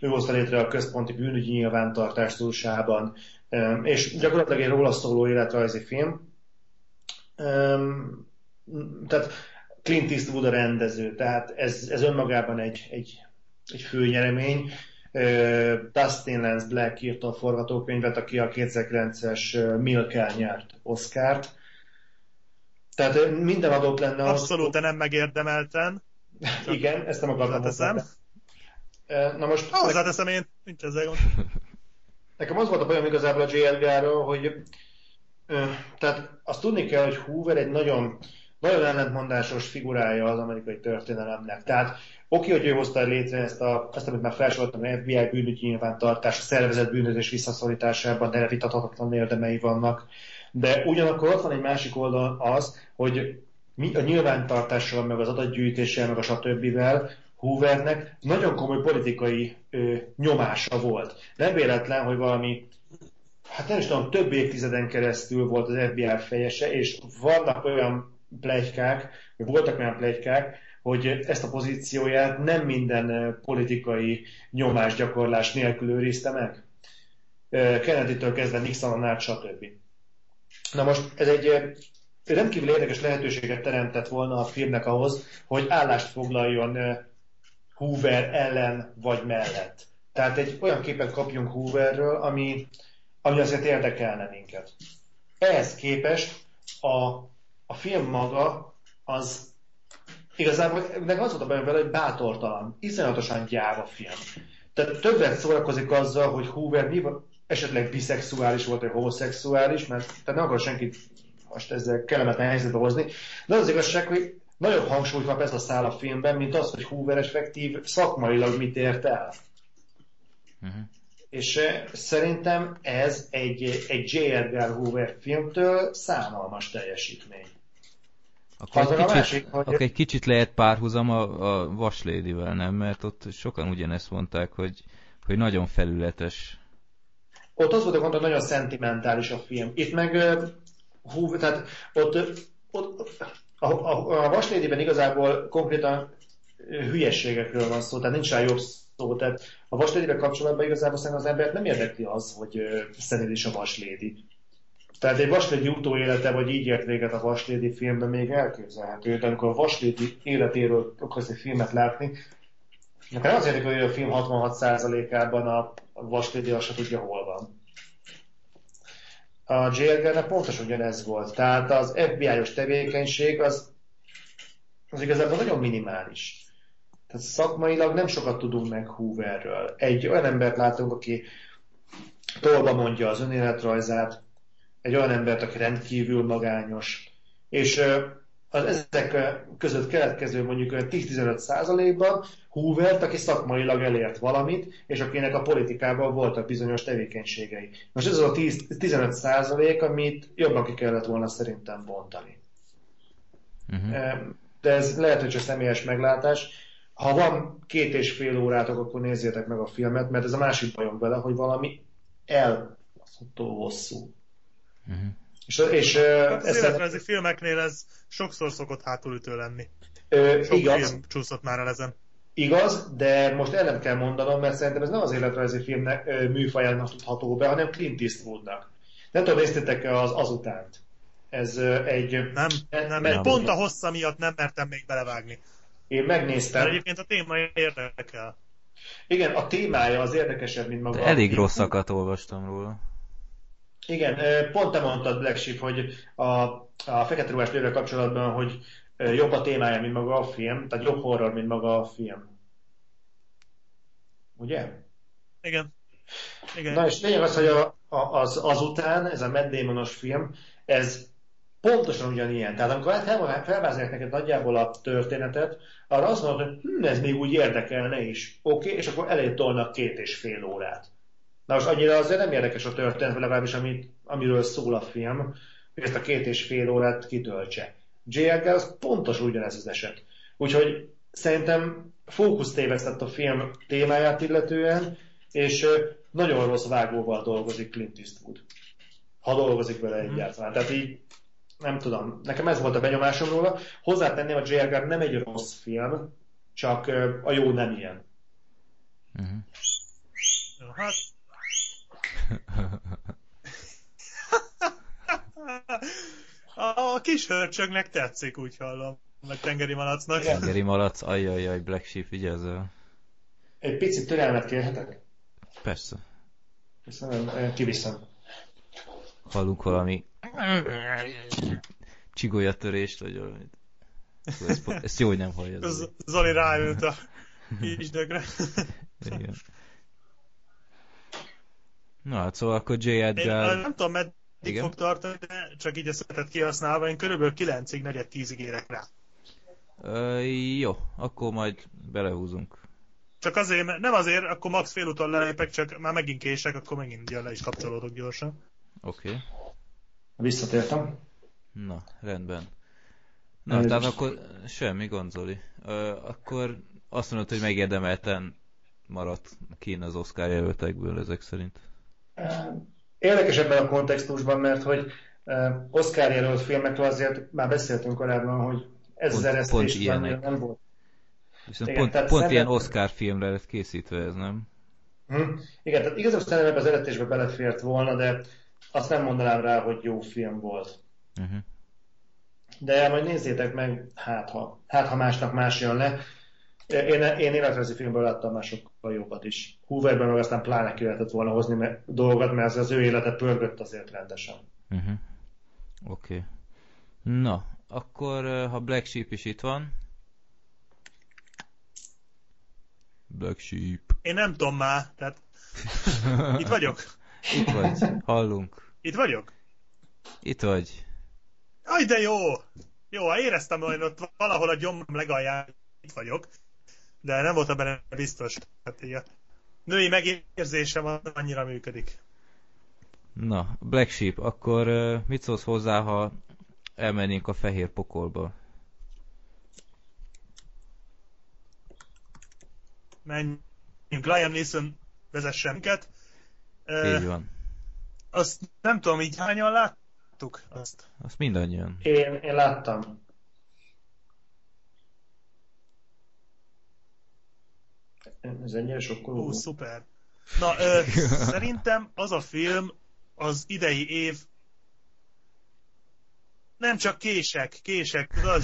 ő hozta létre a központi bűnügyi nyilvántartást USA-ban, és gyakorlatilag egy róla szóló életrajzi film, tehát Clint Eastwood a rendező, tehát ez, ez önmagában egy, egy, egy főnyeremény. Dustin Lance Black írta a forgatókönyvet, aki a 2009-es Milkel nyert Oscárt. Tehát minden adott lenne az... Abszolút, de nem megérdemelten. Igen, ezt nem akartam hozzáteszem. Na most... Hozzáteszem én, nincs ezzel gond. Nekem az volt a bajom igazából a JLG-ről, hogy tehát azt tudni kell, hogy Hoover egy nagyon, nagyon ellentmondásos figurája az amerikai történelemnek. Tehát oké, hogy ő hozta létre ezt, a, ezt amit már felsoroltam, a FBI bűnügyi nyilvántartás, a szervezet bűnözés visszaszorításában de vitathatatlan érdemei vannak. De ugyanakkor ott van egy másik oldal az, hogy mi a nyilvántartással, meg az adatgyűjtéssel, meg a stb. Hoovernek nagyon komoly politikai ö, nyomása volt. Nem véletlen, hogy valami hát nem is tudom, több évtizeden keresztül volt az FBI fejese, és vannak olyan plegykák, vagy voltak olyan plegykák, hogy ezt a pozícióját nem minden politikai nyomásgyakorlás nélkül őrizte meg. Kennedy-től kezdve Nixonon át, stb. Na most ez egy rendkívül érdekes lehetőséget teremtett volna a filmnek ahhoz, hogy állást foglaljon Hoover ellen vagy mellett. Tehát egy olyan képet kapjunk Hooverről, ami, ami azért érdekelne minket. Ehhez képest a, a film maga az igazából meg az volt a bajom vele, hogy bátortalan, iszonyatosan gyáva film. Tehát többet szórakozik azzal, hogy Hoover mi esetleg biszexuális volt, vagy homoszexuális, mert tehát nem akar senkit most ezzel kellemetlen helyzetbe hozni. De az igazság, hogy nagyobb hangsúlyt kap ez a szál a filmben, mint az, hogy Hoover effektív szakmailag mit ért el. Uh-huh. És szerintem ez egy, egy J. Edgar Hoover filmtől szánalmas teljesítmény. Akkor, egy kicsit, másik, hogy... akkor egy kicsit lehet párhuzam a, a Vaslédivel, nem? Mert ott sokan ugyanezt mondták, hogy, hogy nagyon felületes. Ott az volt a gond, hogy nagyon szentimentális a film. Itt meg hú, tehát ott, ott a, a, a Vaslédiben igazából konkrétan hülyességekről van szó, tehát nincs rá jobb szó. Tehát a Vaslédivel kapcsolatban igazából szerintem az embert nem érdekli az, hogy uh, is a Vaslédi. Tehát egy Vaslédi utóélete, vagy így ért véget a Vaslédi filmben még elképzelhető. De amikor a Vaslédi életéről akarsz egy filmet látni, nekem az érdekel, hogy a film 66%-ában a Vaslédi azt se tudja, hol van. A J. pontosan ugyanez volt. Tehát az FBI-os tevékenység az, az igazából nagyon minimális. Tehát szakmailag nem sokat tudunk meg Hooverről. Egy olyan embert látunk, aki tolba mondja az önéletrajzát, egy olyan embert, aki rendkívül magányos, és az ezek között keletkező mondjuk 10-15 százalékban Hoover, aki szakmailag elért valamit, és akinek a politikában voltak bizonyos tevékenységei. Most ez az a 10, 15 százalék, amit jobban ki kellett volna szerintem bontani. Uh-huh. De ez lehet, hogy csak személyes meglátás. Ha van két és fél órátok, akkor nézzétek meg a filmet, mert ez a másik bajom vele, hogy valami elbaszható hosszú. Uh-huh. És, és, hát az életrajzi filmeknél ez sokszor szokott hátulütő lenni. Ö, Sok igaz. film csúszott már el ezen. Igaz, de most ellen kell mondanom, mert szerintem ez nem az életrajzi filmnek műfajának tudható be, hanem Clint Eastwoodnak. Nem tudom, néztétek az azutánt. Ez egy... Nem, nem, nem pont a hossza miatt nem mertem még belevágni. Én megnéztem. Mert egyébként a téma érdekel. Igen, a témája az érdekesebb, mint maga. De elég rosszakat olvastam róla. Igen, pont te mondtad, Black Sheep, hogy a, a Fekete Ruhás kapcsolatban, hogy jobb a témája, mint maga a film, tehát jobb horror, mint maga a film. Ugye? Igen. Igen. Na és lényeg az, hogy a, a, az, azután, ez a Matt Damonos film, ez pontosan ugyanilyen. Tehát amikor felvázolják neked nagyjából a történetet, arra azt mondod, hogy hm, ez még úgy érdekelne is. Oké, okay, és akkor elé tolnak két és fél órát. Na most annyira azért nem érdekes a történet, legalábbis amit, amiről szól a film, hogy ezt a két és fél órát kitöltse. J.R. az pontosan ugyanez az eset. Úgyhogy szerintem fókusz tévesztett a film témáját illetően, és nagyon rossz vágóval dolgozik Clint Eastwood. Ha dolgozik vele mhm. egyáltalán. Tehát így nem tudom, nekem ez volt a benyomásom róla. Hozzátenném, a J.R. nem egy rossz film, csak a jó nem ilyen. Uh-huh. Hát a kis hörcsögnek tetszik, úgy hallom. Meg tengeri malacnak. Igen. Tengeri malac, ajjajjaj, Black Sheep, vigyázzál. Egy picit türelmet kérhetek? Persze. Köszönöm, kiviszem. Hallunk valami csigolyatörést, vagy valamit. Ezt, ezt jó, hogy nem hallja. Zoli ráült a kisdögre. Igen. Na hát szóval akkor J. Edgar... Én, nem tudom, meddig Igen? fog tartani, de csak így a szövetet kihasználva, én körülbelül 9-ig, negyed 10-ig érek rá. Ö, jó, akkor majd belehúzunk. Csak azért, nem azért, akkor max félúton lelépek, csak már megint kések, akkor megint le is kapcsolódok gyorsan. Oké. Okay. Visszatértem. Na, rendben. Na, tehát akkor semmi Gonzoli. Ö, akkor azt mondod, hogy megérdemelten maradt kín az Oscar jelöltekből ezek szerint. Érdekes ebben a kontextusban, mert hogy Oscar jelölt filmekről azért már beszéltünk korábban, hogy ez pont, az eresztés pont nem volt. Viszont Igen, pont, pont ilyen Oscar filmre lett készítve ez, nem? Hm. Igen, tehát igazából szerintem az eredetésbe belefért volna, de azt nem mondanám rá, hogy jó film volt. Uh-huh. De majd nézzétek meg, hát ha, hát ha másnak más jön le. Én, én életrezi filmből láttam már sokkal jobbat is. Hooverben meg aztán pláne ki lehetett volna hozni mert, dolgokat, mert az, az ő élete pörgött azért rendesen. Uh-huh. Oké. Okay. Na, akkor ha Black Sheep is itt van. Black Sheep. Én nem tudom már, tehát itt vagyok. Itt vagy, hallunk. Itt vagyok? Itt vagy. Aj, de jó! Jó, éreztem, hogy ott valahol a gyomrom legalján itt vagyok, de nem voltam benne biztos. Hát így a női megérzésem annyira működik. Na, Black Sheep, akkor mit szólsz hozzá, ha elmennénk a fehér pokolba? Menjünk, Liam Neeson vezessen minket. Így van. Azt nem tudom, így hányan láttuk azt? Azt mindannyian. Én, én láttam. Ez ennyire sokkoló. Ó, szuper. Na, ö, szerintem az a film az idei év nem csak kések, kések, tudod?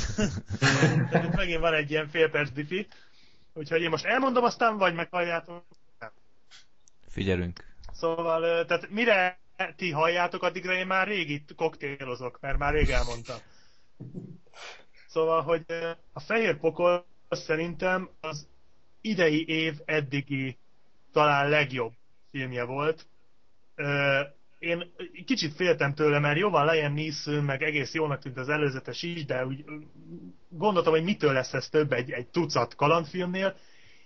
Tehát itt megint van egy ilyen fél perc diffi. Úgyhogy én most elmondom, aztán vagy meghalljátok. Figyelünk. Szóval, tehát mire ti halljátok, addigra én már rég itt koktélozok, mert már rég elmondtam. Szóval, hogy a Fehér Pokol szerintem az idei év eddigi talán legjobb filmje volt. Én kicsit féltem tőle, mert jó van Liam Neeson, meg egész jónak tűnt az előzetes is, de úgy gondoltam, hogy mitől lesz ez több egy, egy tucat kalandfilmnél,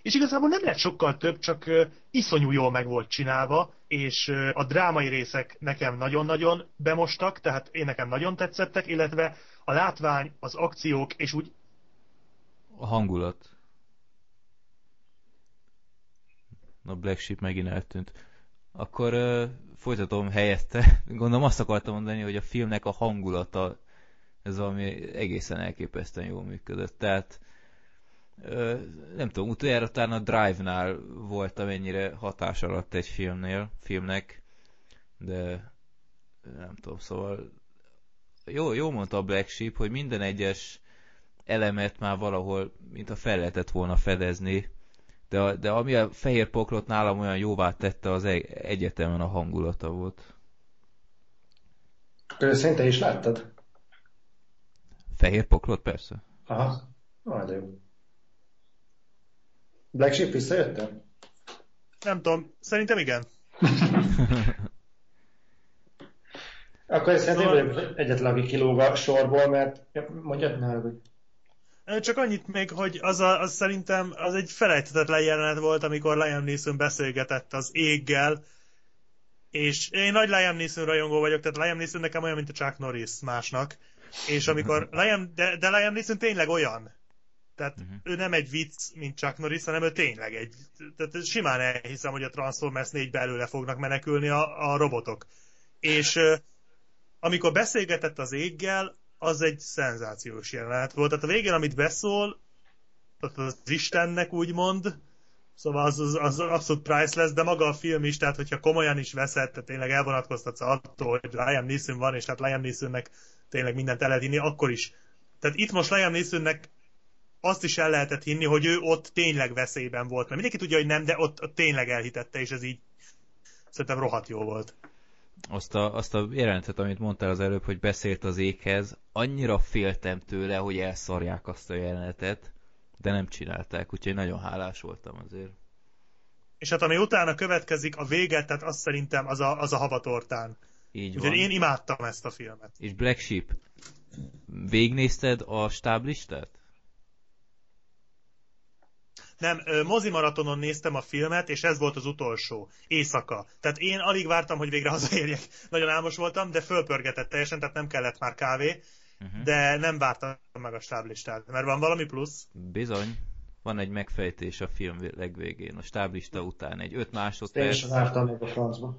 és igazából nem lett sokkal több, csak iszonyú jól meg volt csinálva, és a drámai részek nekem nagyon-nagyon bemostak, tehát én nekem nagyon tetszettek, illetve a látvány, az akciók, és úgy... A hangulat. A Black Sheep megint eltűnt. Akkor uh, folytatom helyette. Gondolom azt akartam mondani, hogy a filmnek a hangulata ez valami egészen elképesztően jól működött. Tehát nem tudom, utoljára talán a Drive-nál voltam ennyire hatás alatt egy filmnél, filmnek, de nem tudom, szóval jó, jó mondta a Black Sheep, hogy minden egyes elemet már valahol, mint a fel lehetett volna fedezni, de, de ami a fehér poklot nálam olyan jóvá tette, az egy, egyetemen a hangulata volt. Szerintem is láttad? Fehér poklot, persze. Aha, majd jó. Black Sheep visszajöttem? Nem tudom, szerintem igen. Akkor ez szerintem szóval... egyetlen, aki kilóg a sorból, mert mondjad ne hogy csak annyit még, hogy az, a, az szerintem az egy felejthetetlen jelenet volt, amikor Liam Neeson beszélgetett az éggel, és én nagy Liam Neeson rajongó vagyok, tehát Liam Neeson nekem olyan, mint a Chuck Norris másnak, és amikor Liam, de, de Liam Neeson tényleg olyan, tehát uh-huh. ő nem egy vicc, mint Chuck Norris, hanem ő tényleg egy, tehát simán elhiszem, hogy a Transformers 4 belőle fognak menekülni a, a robotok. És amikor beszélgetett az éggel, az egy szenzációs jelenet volt. Tehát a végén, amit beszól, az Istennek úgymond, szóval az, az, az abszolút priceless, de maga a film is, tehát hogyha komolyan is veszed, tehát tényleg elvonatkoztatsz attól, hogy Liam Neeson van, és tehát Liam Neesonnek tényleg mindent el lehet hinni, akkor is. Tehát itt most Liam Neesonnek azt is el lehetett hinni, hogy ő ott tényleg veszélyben volt. Mert mindenki tudja, hogy nem, de ott, ott tényleg elhitette, és ez így szerintem rohadt jó volt azt a, azt a jelenetet, amit mondtál az előbb, hogy beszélt az éghez, annyira féltem tőle, hogy elszarják azt a jelenetet, de nem csinálták, úgyhogy nagyon hálás voltam azért. És hát ami utána következik, a véget, tehát azt szerintem az a, az a havatortán. Így úgyhogy van. én imádtam ezt a filmet. És Black Sheep, végnézted a stáblistát? Nem, mozimaratonon néztem a filmet, és ez volt az utolsó. Éjszaka. Tehát én alig vártam, hogy végre hazaérjek. Nagyon álmos voltam, de fölpörgetett teljesen, tehát nem kellett már kávé. Uh-huh. De nem vártam meg a stáblistát. Mert van valami plusz? Bizony. Van egy megfejtés a film legvégén. A stáblista után egy 5 másodperc. Én vártam meg a francba.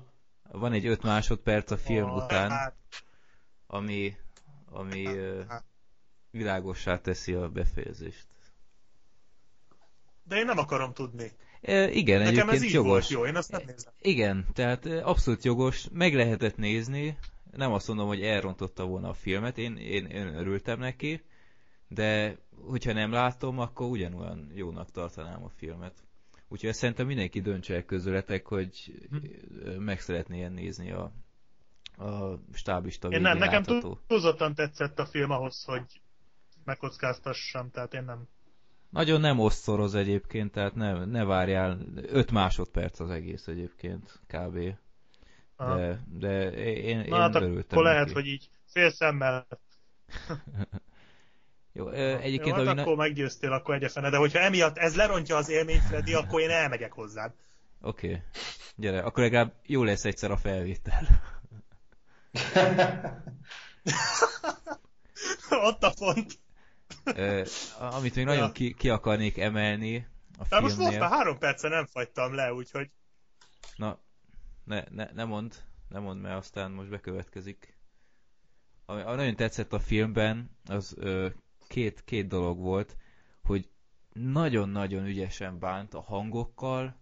Van egy 5 másodperc a film oh, után, hát. ami, ami hát. világossá teszi a befejezést de én nem akarom tudni. E, igen, Nekem egyébként ez így jogos. Volt jó, én azt nem nézem. Igen, tehát abszolút jogos, meg lehetett nézni, nem azt mondom, hogy elrontotta volna a filmet, én, én, én örültem neki, de hogyha nem látom, akkor ugyanolyan jónak tartanám a filmet. Úgyhogy szerintem mindenki döntse el közületek, hogy hm. meg szeretné nézni a, a stábista Én nem, nekem túlzottan tetszett a film ahhoz, hogy megkockáztassam, tehát én nem. Nagyon nem osztoroz egyébként, tehát ne, ne várjál, 5 másodperc az egész egyébként, kb. De, de én, Na, én hát örültem akkor neki. lehet, hogy így fél szemmel. Jó, egyébként... Jó, hát akkor na... meggyőztél, akkor egyefene, de hogyha emiatt ez lerontja az élményt, Freddy, akkor én elmegyek hozzád. Oké, okay. gyere, akkor legalább jó lesz egyszer a felvétel. Ott a pont. Amit még nagyon ki, ki akarnék emelni a filmnél... most most már három perce nem fagytam le, úgyhogy... Na, ne, ne, ne mond, ne mond, mert aztán most bekövetkezik. Ami, ami nagyon tetszett a filmben, az ö, két, két dolog volt, hogy nagyon-nagyon ügyesen bánt a hangokkal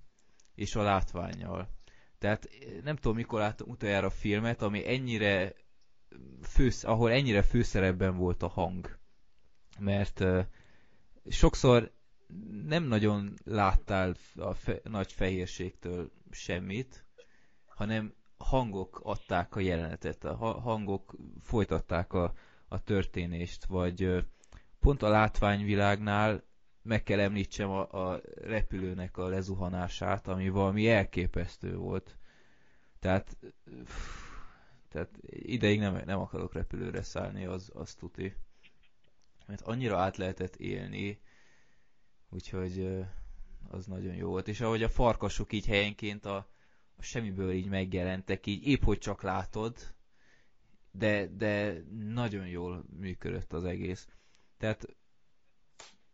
és a látványjal. Tehát nem tudom, mikor láttam utoljára a filmet, ami ennyire fősz, ahol ennyire főszerepben volt a hang. Mert sokszor nem nagyon láttál a fe, nagy fehérségtől semmit, hanem hangok adták a jelenetet, a hangok folytatták a, a történést, vagy pont a látványvilágnál meg kell említsem a, a repülőnek a lezuhanását, ami valami elképesztő volt. Tehát, tehát ideig nem, nem akarok repülőre szállni, az, az tuti. Mert annyira át lehetett élni, úgyhogy az nagyon jó volt. És ahogy a farkasok így helyenként a, a semmiből így megjelentek, így épp hogy csak látod, de, de nagyon jól működött az egész. Tehát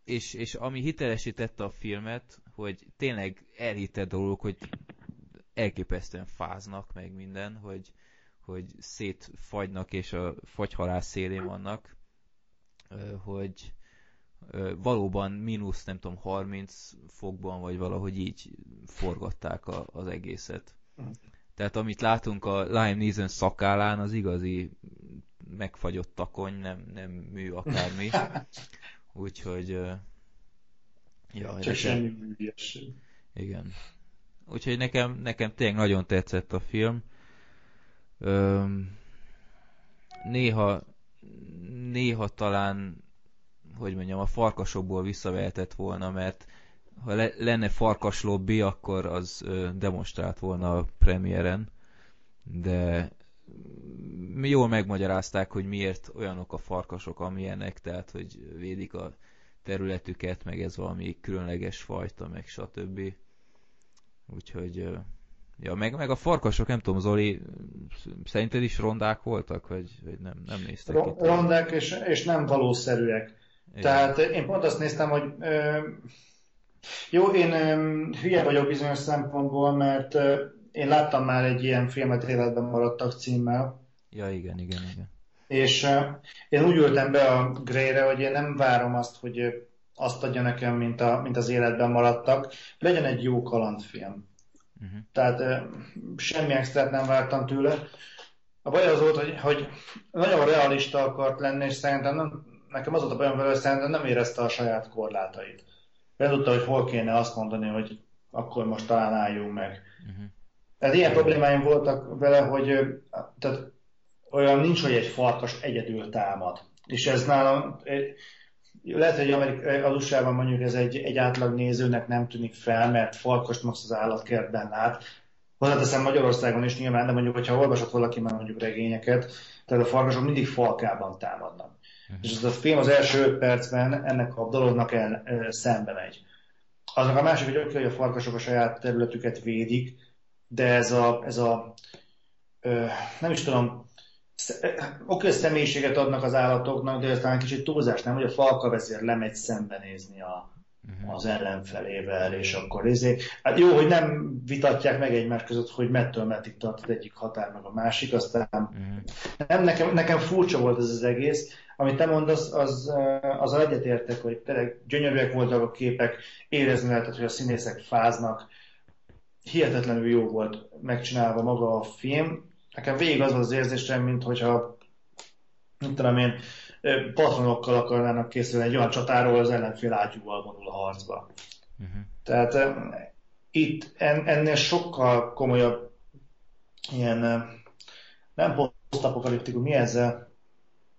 és, és ami hitelesítette a filmet, hogy tényleg elhitted dolgok, hogy elképesztően fáznak meg minden, hogy, hogy szétfagynak és a fagyhalás szélén vannak, hogy valóban mínusz, nem tudom, 30 fokban, vagy valahogy így forgatták a, az egészet. Tehát amit látunk a Lime Neeson szakálán, az igazi megfagyott takony, nem, nem mű akármi. Úgyhogy... Ja, Csak semmi műviesség. Igen. Úgyhogy nekem, nekem tényleg nagyon tetszett a film. Öm, néha, néha talán, hogy mondjam, a farkasokból visszavehetett volna, mert ha le, lenne farkas lobby, akkor az ö, demonstrált volna a premiéren, de jól megmagyarázták, hogy miért olyanok a farkasok, amilyenek, tehát hogy védik a területüket, meg ez valami különleges fajta, meg stb. Úgyhogy ja, meg, meg a farkasok, nem tudom, Zoli, szerinted is rondák voltak, vagy, vagy nem, nem néztek Ro- itt? Rondák, és, és nem valószerűek. Igen. Tehát én pont azt néztem, hogy ö, jó, én ö, hülye vagyok bizonyos szempontból, mert ö, én láttam már egy ilyen filmet életben maradtak címmel. Ja, igen, igen, igen. És uh, én úgy ültem be a Grey-re, hogy én nem várom azt, hogy azt adja nekem, mint, a, mint az életben maradtak. Legyen egy jó kalandfilm. Uh-huh. Tehát semmi extrát nem vártam tőle. A baj az volt, hogy, hogy nagyon realista akart lenni, és szerintem nem, nekem az volt a bajom vele, hogy szerintem nem érezte a saját korlátait. Nem tudta, hogy hol kéne azt mondani, hogy akkor most talán álljunk meg. Uh-huh. Tehát ilyen problémáim voltak vele, hogy tehát olyan nincs, hogy egy farkas egyedül támad. És ez nálam, lehet, hogy Amerik- az usa mondjuk ez egy, egy átlag nézőnek nem tűnik fel, mert farkast most az állatkertben lát. Hozzáteszem Magyarországon is nyilván, de mondjuk, hogyha olvasott valaki már mondjuk regényeket, tehát a farkasok mindig falkában támadnak. Uh-huh. És ez a film az első öt percben ennek a dolognak el, e, szembe megy. Aznak a másik, hogy oké, hogy a farkasok a saját területüket védik, de ez a, ez a ö, nem is tudom, oké, személyiséget adnak az állatoknak, de ez talán kicsit túlzás, nem, hogy a falka vezér lemegy szembenézni a, uh-huh. az ellenfelével, és akkor ezért. Hát jó, hogy nem vitatják meg egymás között, hogy mettől meddig tart az egyik határ, meg a másik, aztán uh-huh. nem, nekem, nekem furcsa volt ez az egész. Amit te mondasz, az, azzal egyetértek, hogy tényleg gyönyörűek voltak a képek, érezni lehetett, hogy a színészek fáznak, hihetetlenül jó volt megcsinálva maga a film. Nekem végig az az érzésem, mint hogyha, mit tudom én, patronokkal akarnának készülni egy olyan csatáról, az ellenfél ágyúval vonul a harcba. Uh-huh. Tehát itt en, ennél sokkal komolyabb ilyen nem posztapokaliptikus, mi ez?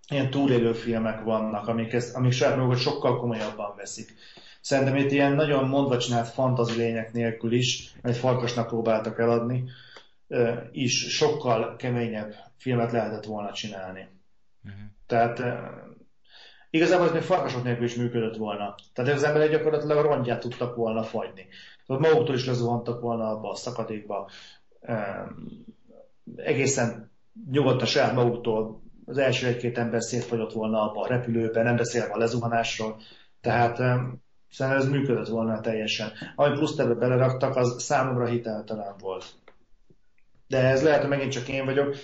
Ilyen túlélő filmek vannak, amik, ezt, amik saját magukat sokkal komolyabban veszik. Szerintem itt ilyen nagyon mondva csinált fantazi lények nélkül is, egy farkasnak próbáltak eladni, is sokkal keményebb filmet lehetett volna csinálni. Uh-huh. Tehát igazából ez még farkasok nélkül is működött volna. Tehát az emberek gyakorlatilag rongyát tudtak volna fagyni. Tehát maguktól is lezuhantak volna abba a szakadékba. Egészen nyugodtan saját maguktól az első egy-két ember szétfagyott volna abba a repülőben, nem beszélve a lezuhanásról. Tehát szerintem ez működött volna teljesen. Amit plusz ebbe beleraktak, az számomra hiteltelen volt. De ez lehet, hogy megint csak én vagyok.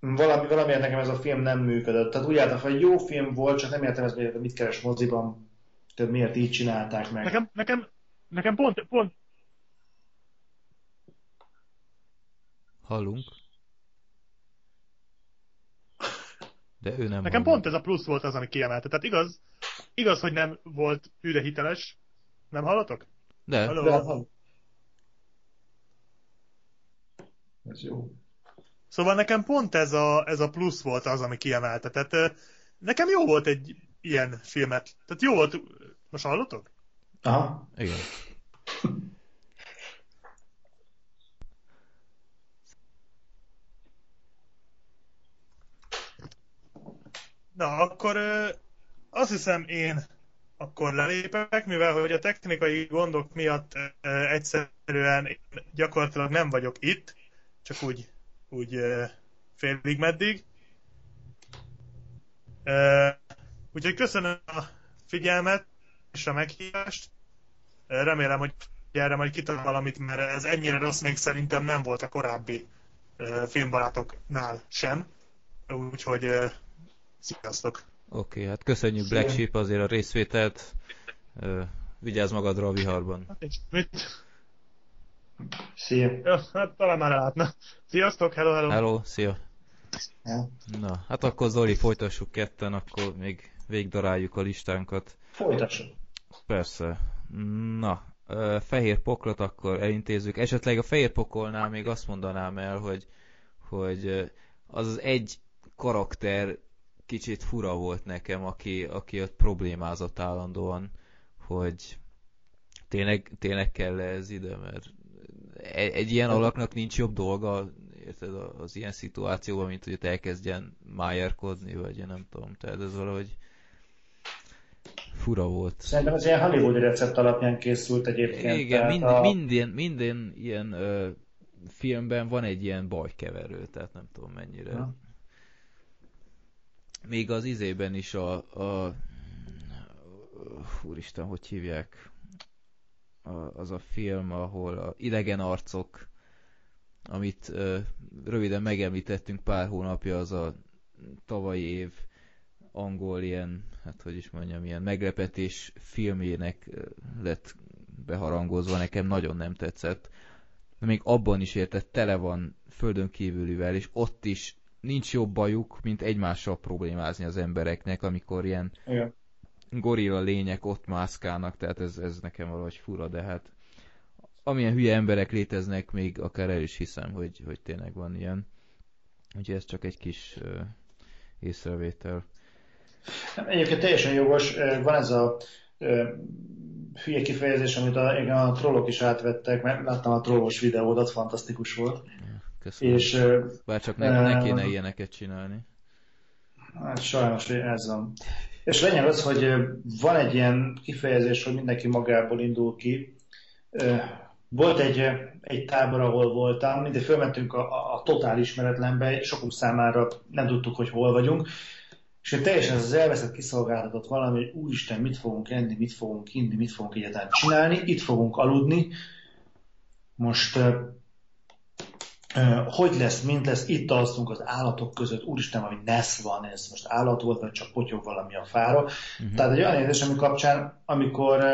Valami, valamiért nekem ez a film nem működött. Tehát úgy álltam, hogy jó film volt, csak nem értem ez, hogy mit keres moziban. Tehát miért így csinálták meg. Nekem, nekem, nekem pont, pont... Hallunk? De ő nem Nekem pont ez a plusz volt az, ami kiemelte. Tehát igaz, igaz, hogy nem volt hűre hiteles. Nem hallatok? De. Halló? De hall. Ez jó. Szóval nekem pont ez a, ez a plusz volt az, ami kiemelte. Tehát nekem jó volt egy ilyen filmet. Tehát jó volt... Most hallotok? Aha. Igen. Na, akkor azt hiszem én akkor lelépek, mivel hogy a technikai gondok miatt egyszerűen gyakorlatilag nem vagyok itt, csak úgy, úgy félig meddig. Úgyhogy köszönöm a figyelmet és a meghívást. Remélem, hogy erre majd kitalál valamit, mert ez ennyire rossz még szerintem nem volt a korábbi filmbarátoknál sem. Úgyhogy Sziasztok! Oké, okay, hát köszönjük. Black Sheep azért a részvételt. Vigyázz magadra a viharban. Hát mit? Szia! Ja, hát talán már látna. Sziasztok, hello, hello! Hello, szia! Ja. Na, hát akkor Zoli, folytassuk ketten, akkor még végdaráljuk a listánkat. Folytassuk. Persze. Na, fehér poklot akkor elintézzük. Esetleg a fehér pokolnál még azt mondanám el, hogy, hogy az az egy karakter kicsit fura volt nekem, aki, aki ott problémázott állandóan, hogy tényleg, tényleg kell -e ez ide, mert egy, egy ilyen alaknak nincs jobb dolga, érted, az ilyen szituációban, mint hogy elkezdjen májerkodni, vagy én nem tudom, tehát ez valahogy fura volt. Szerintem ez ilyen Hollywood recept alapján készült egyébként. Igen, mind, a... minden, minden ilyen ö, filmben van egy ilyen bajkeverő, tehát nem tudom mennyire. Ha még az izében is a, a úristen, hogy hívják a, az a film, ahol a idegen arcok, amit ö, röviden megemlítettünk pár hónapja, az a tavalyi év angol ilyen, hát hogy is mondjam, ilyen meglepetés filmjének lett beharangozva, nekem nagyon nem tetszett. De még abban is értett, tele van földön kívülivel, és ott is nincs jobb bajuk, mint egymással problémázni az embereknek, amikor ilyen Igen. Gorilla lények ott mászkálnak, tehát ez, ez nekem valahogy fura, de hát amilyen hülye emberek léteznek, még akár el is hiszem, hogy, hogy tényleg van ilyen. Úgyhogy ez csak egy kis uh, észrevétel. Egyébként teljesen jogos, van ez a uh, hülye kifejezés, amit a, a trollok is átvettek, mert láttam a trollos videódat, fantasztikus volt. Köszönöm. És, Bár csak ne, ne kéne ilyeneket csinálni. Hát sajnos ez van. És lényeg az, hogy van egy ilyen kifejezés, hogy mindenki magából indul ki. Volt egy, egy tábor, ahol voltam, mindig fölmentünk a, a, totál ismeretlenbe, sokunk számára nem tudtuk, hogy hol vagyunk, és hogy teljesen az elveszett kiszolgáltatott valami, hogy úristen, mit fogunk enni, mit fogunk inni, mit fogunk egyáltalán csinálni, itt fogunk aludni. Most hogy lesz, mint lesz, itt alszunk az állatok között, úristen, ami nesz van, ez most állat volt, vagy csak potyog valami a fára. Uh-huh. Tehát egy olyan érzés, ami kapcsán, amikor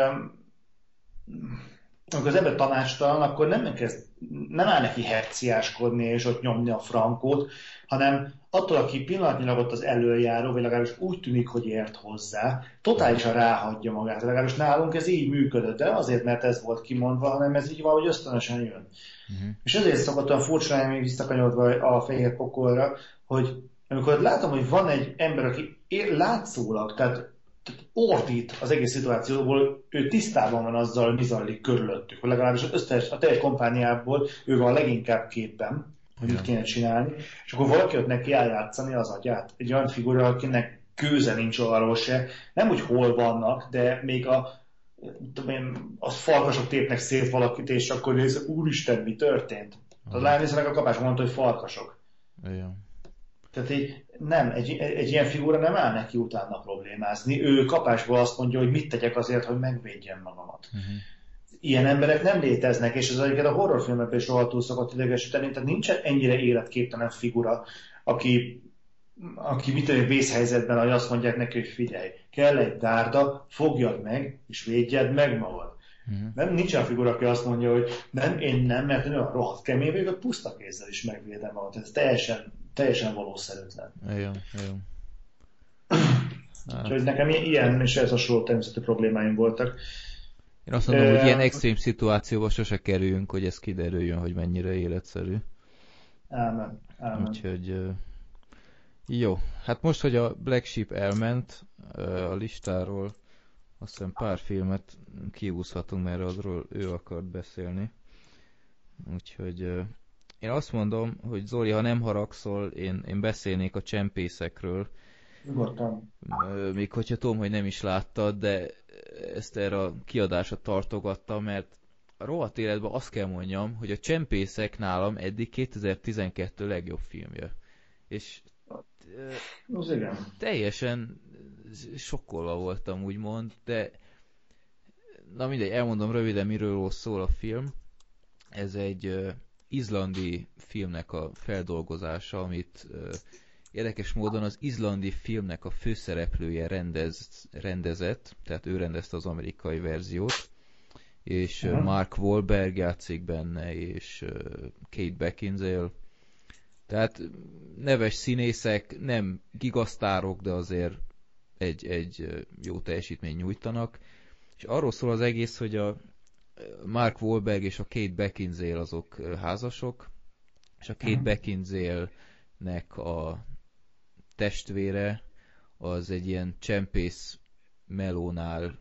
amikor az ember tanácstalan, akkor nem, kezd, nem áll neki herciáskodni és ott nyomni a frankót, hanem attól, aki pillanatnyilag ott az előjáró, vagy legalábbis úgy tűnik, hogy ért hozzá, totálisan ráhagyja magát. Legalábbis nálunk ez így működött, de azért, mert ez volt kimondva, hanem ez így valahogy ösztönösen jön. Uh-huh. És ezért szokott olyan furcsa még visszakanyodva a fehér pokolra, hogy amikor látom, hogy van egy ember, aki látszólag, tehát ordít az egész szituációból, ő tisztában van azzal, mi zajlik körülöttük, vagy legalábbis az összes, a teljes kompániából ő van leginkább képben, hogy mit kéne csinálni, és akkor valaki ott neki eljátszani az agyát. Egy olyan figura, akinek kőze nincs arról se, nem úgy hol vannak, de még a tudom én, az farkasok tépnek szét valakit, és akkor néz, úristen, mi történt? Az lány a kapás mondta, hogy farkasok. Igen. Tehát így nem, egy, egy ilyen figura nem áll neki utána problémázni. Ő kapásból azt mondja, hogy mit tegyek azért, hogy megvédjem magamat. Uh-huh. Ilyen emberek nem léteznek, és ez egyébként a horrorfilmekben is rohadtul szokott idegesíteni, tehát nincs ennyire életképtelen figura, aki, aki mit tudom, vészhelyzetben, hogy azt mondják neki, hogy figyelj, kell egy dárda, fogjad meg, és védjed meg magad. Uh-huh. Nem, nincs olyan figura, aki azt mondja, hogy nem, én nem, mert én olyan rohadt kemény vagyok, hogy puszta kézzel is megvédem magam. Ez teljesen teljesen valószerűtlen. Igen, igen. Hát. Úgyhogy nekem ilyen és ez hasonló természetű problémáim voltak. Én azt mondom, e... hogy ilyen extrém szituációba sose kerüljünk, hogy ez kiderüljön, hogy mennyire életszerű. Ámen. Ámen. Úgyhogy jó. Hát most, hogy a Black Sheep elment a listáról, azt hiszem pár filmet kiúszhatunk, mert azról ő akart beszélni. Úgyhogy én azt mondom, hogy Zoli, ha nem haragszol, én, én beszélnék a csempészekről. Nyugodtan. Még hogyha tudom, hogy nem is láttad, de ezt erre a kiadásra tartogatta, mert a rohadt életben azt kell mondjam, hogy a csempészek nálam eddig 2012 legjobb filmje. És az igen. teljesen sokkolva voltam, úgymond, de na mindegy, elmondom röviden, miről szól a film. Ez egy izlandi filmnek a feldolgozása, amit érdekes módon az izlandi filmnek a főszereplője rendez, rendezett, tehát ő rendezte az amerikai verziót, és uh, Mark Wahlberg játszik benne, és Kate Beckinsale. Tehát neves színészek, nem gigasztárok, de azért egy, egy jó teljesítmény nyújtanak. És arról szól az egész, hogy a Mark Wahlberg és a Kate Beckinsale azok házasok, és a Kate uh-huh. Beckinsale-nek a testvére az egy ilyen csempész melónál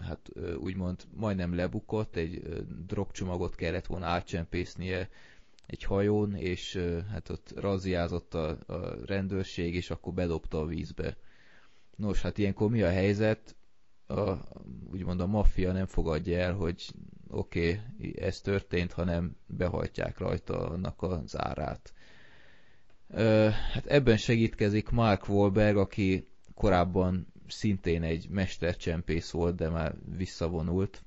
hát úgymond majdnem lebukott, egy drogcsomagot kellett volna átcsempésznie egy hajón, és hát ott raziázott a, a rendőrség, és akkor bedobta a vízbe. Nos, hát ilyenkor mi a helyzet? A, úgymond a maffia nem fogadja el, hogy oké, okay, ez történt, hanem behajtják rajta annak az árát. Ö, hát ebben segítkezik Mark Wahlberg, aki korábban szintén egy mestercsempész volt, de már visszavonult.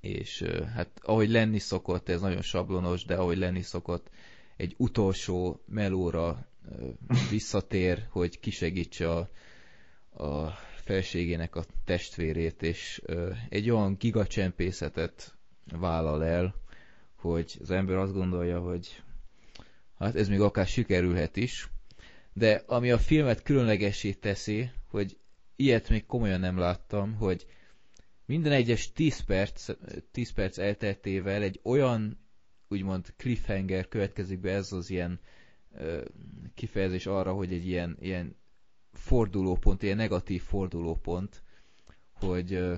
És hát ahogy lenni szokott, ez nagyon sablonos, de ahogy lenni szokott, egy utolsó melóra visszatér, hogy kisegítse a, a felségének a testvérét, és egy olyan gigacsempészetet vállal el, hogy az ember azt gondolja, hogy hát ez még akár sikerülhet is, de ami a filmet különlegesé teszi, hogy ilyet még komolyan nem láttam, hogy minden egyes 10 perc, 10 perc elteltével egy olyan úgymond cliffhanger következik be, ez az ilyen ö, kifejezés arra, hogy egy ilyen, ilyen fordulópont, ilyen negatív fordulópont, hogy uh,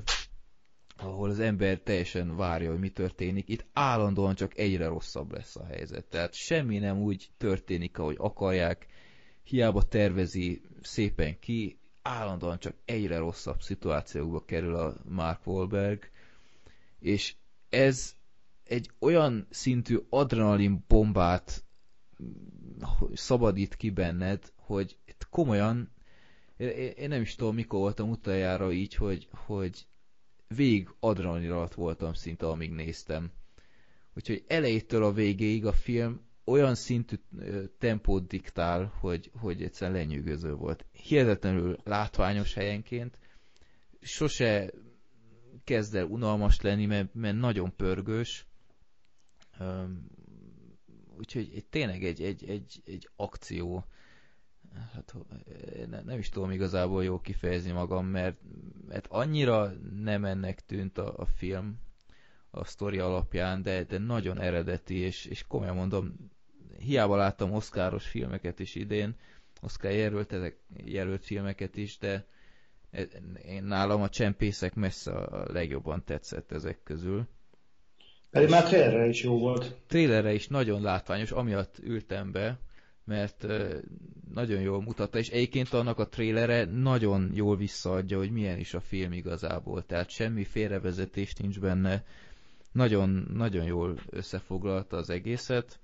ahol az ember teljesen várja, hogy mi történik, itt állandóan csak egyre rosszabb lesz a helyzet. Tehát semmi nem úgy történik, ahogy akarják, hiába tervezi szépen ki, állandóan csak egyre rosszabb szituációkba kerül a Mark Wahlberg, és ez egy olyan szintű adrenalin bombát szabadít ki benned, hogy komolyan én nem is tudom, mikor voltam utoljára így, hogy, hogy végig adrenalin alatt voltam szinte, amíg néztem. Úgyhogy elejétől a végéig a film olyan szintű tempót diktál, hogy, hogy egyszerűen lenyűgöző volt. Hihetetlenül látványos helyenként, sose kezd el unalmas lenni, mert, mert nagyon pörgős. Úgyhogy tényleg egy, egy, egy, egy akció. Hát ne, nem is tudom igazából jól kifejezni magam, mert, mert annyira nem ennek tűnt a, a film a sztori alapján, de, de nagyon eredeti, és, és komolyan mondom, hiába láttam oszkáros filmeket is idén, Oscar jelölt, ezek jelölt filmeket is, de én nálam a csempészek messze a legjobban tetszett ezek közül. Pedig már trailerre is jó volt. Trailerre is nagyon látványos, amiatt ültem be, mert nagyon jól mutatta, és egyébként annak a trailere nagyon jól visszaadja, hogy milyen is a film igazából, tehát semmi félrevezetés nincs benne, nagyon, nagyon jól összefoglalta az egészet,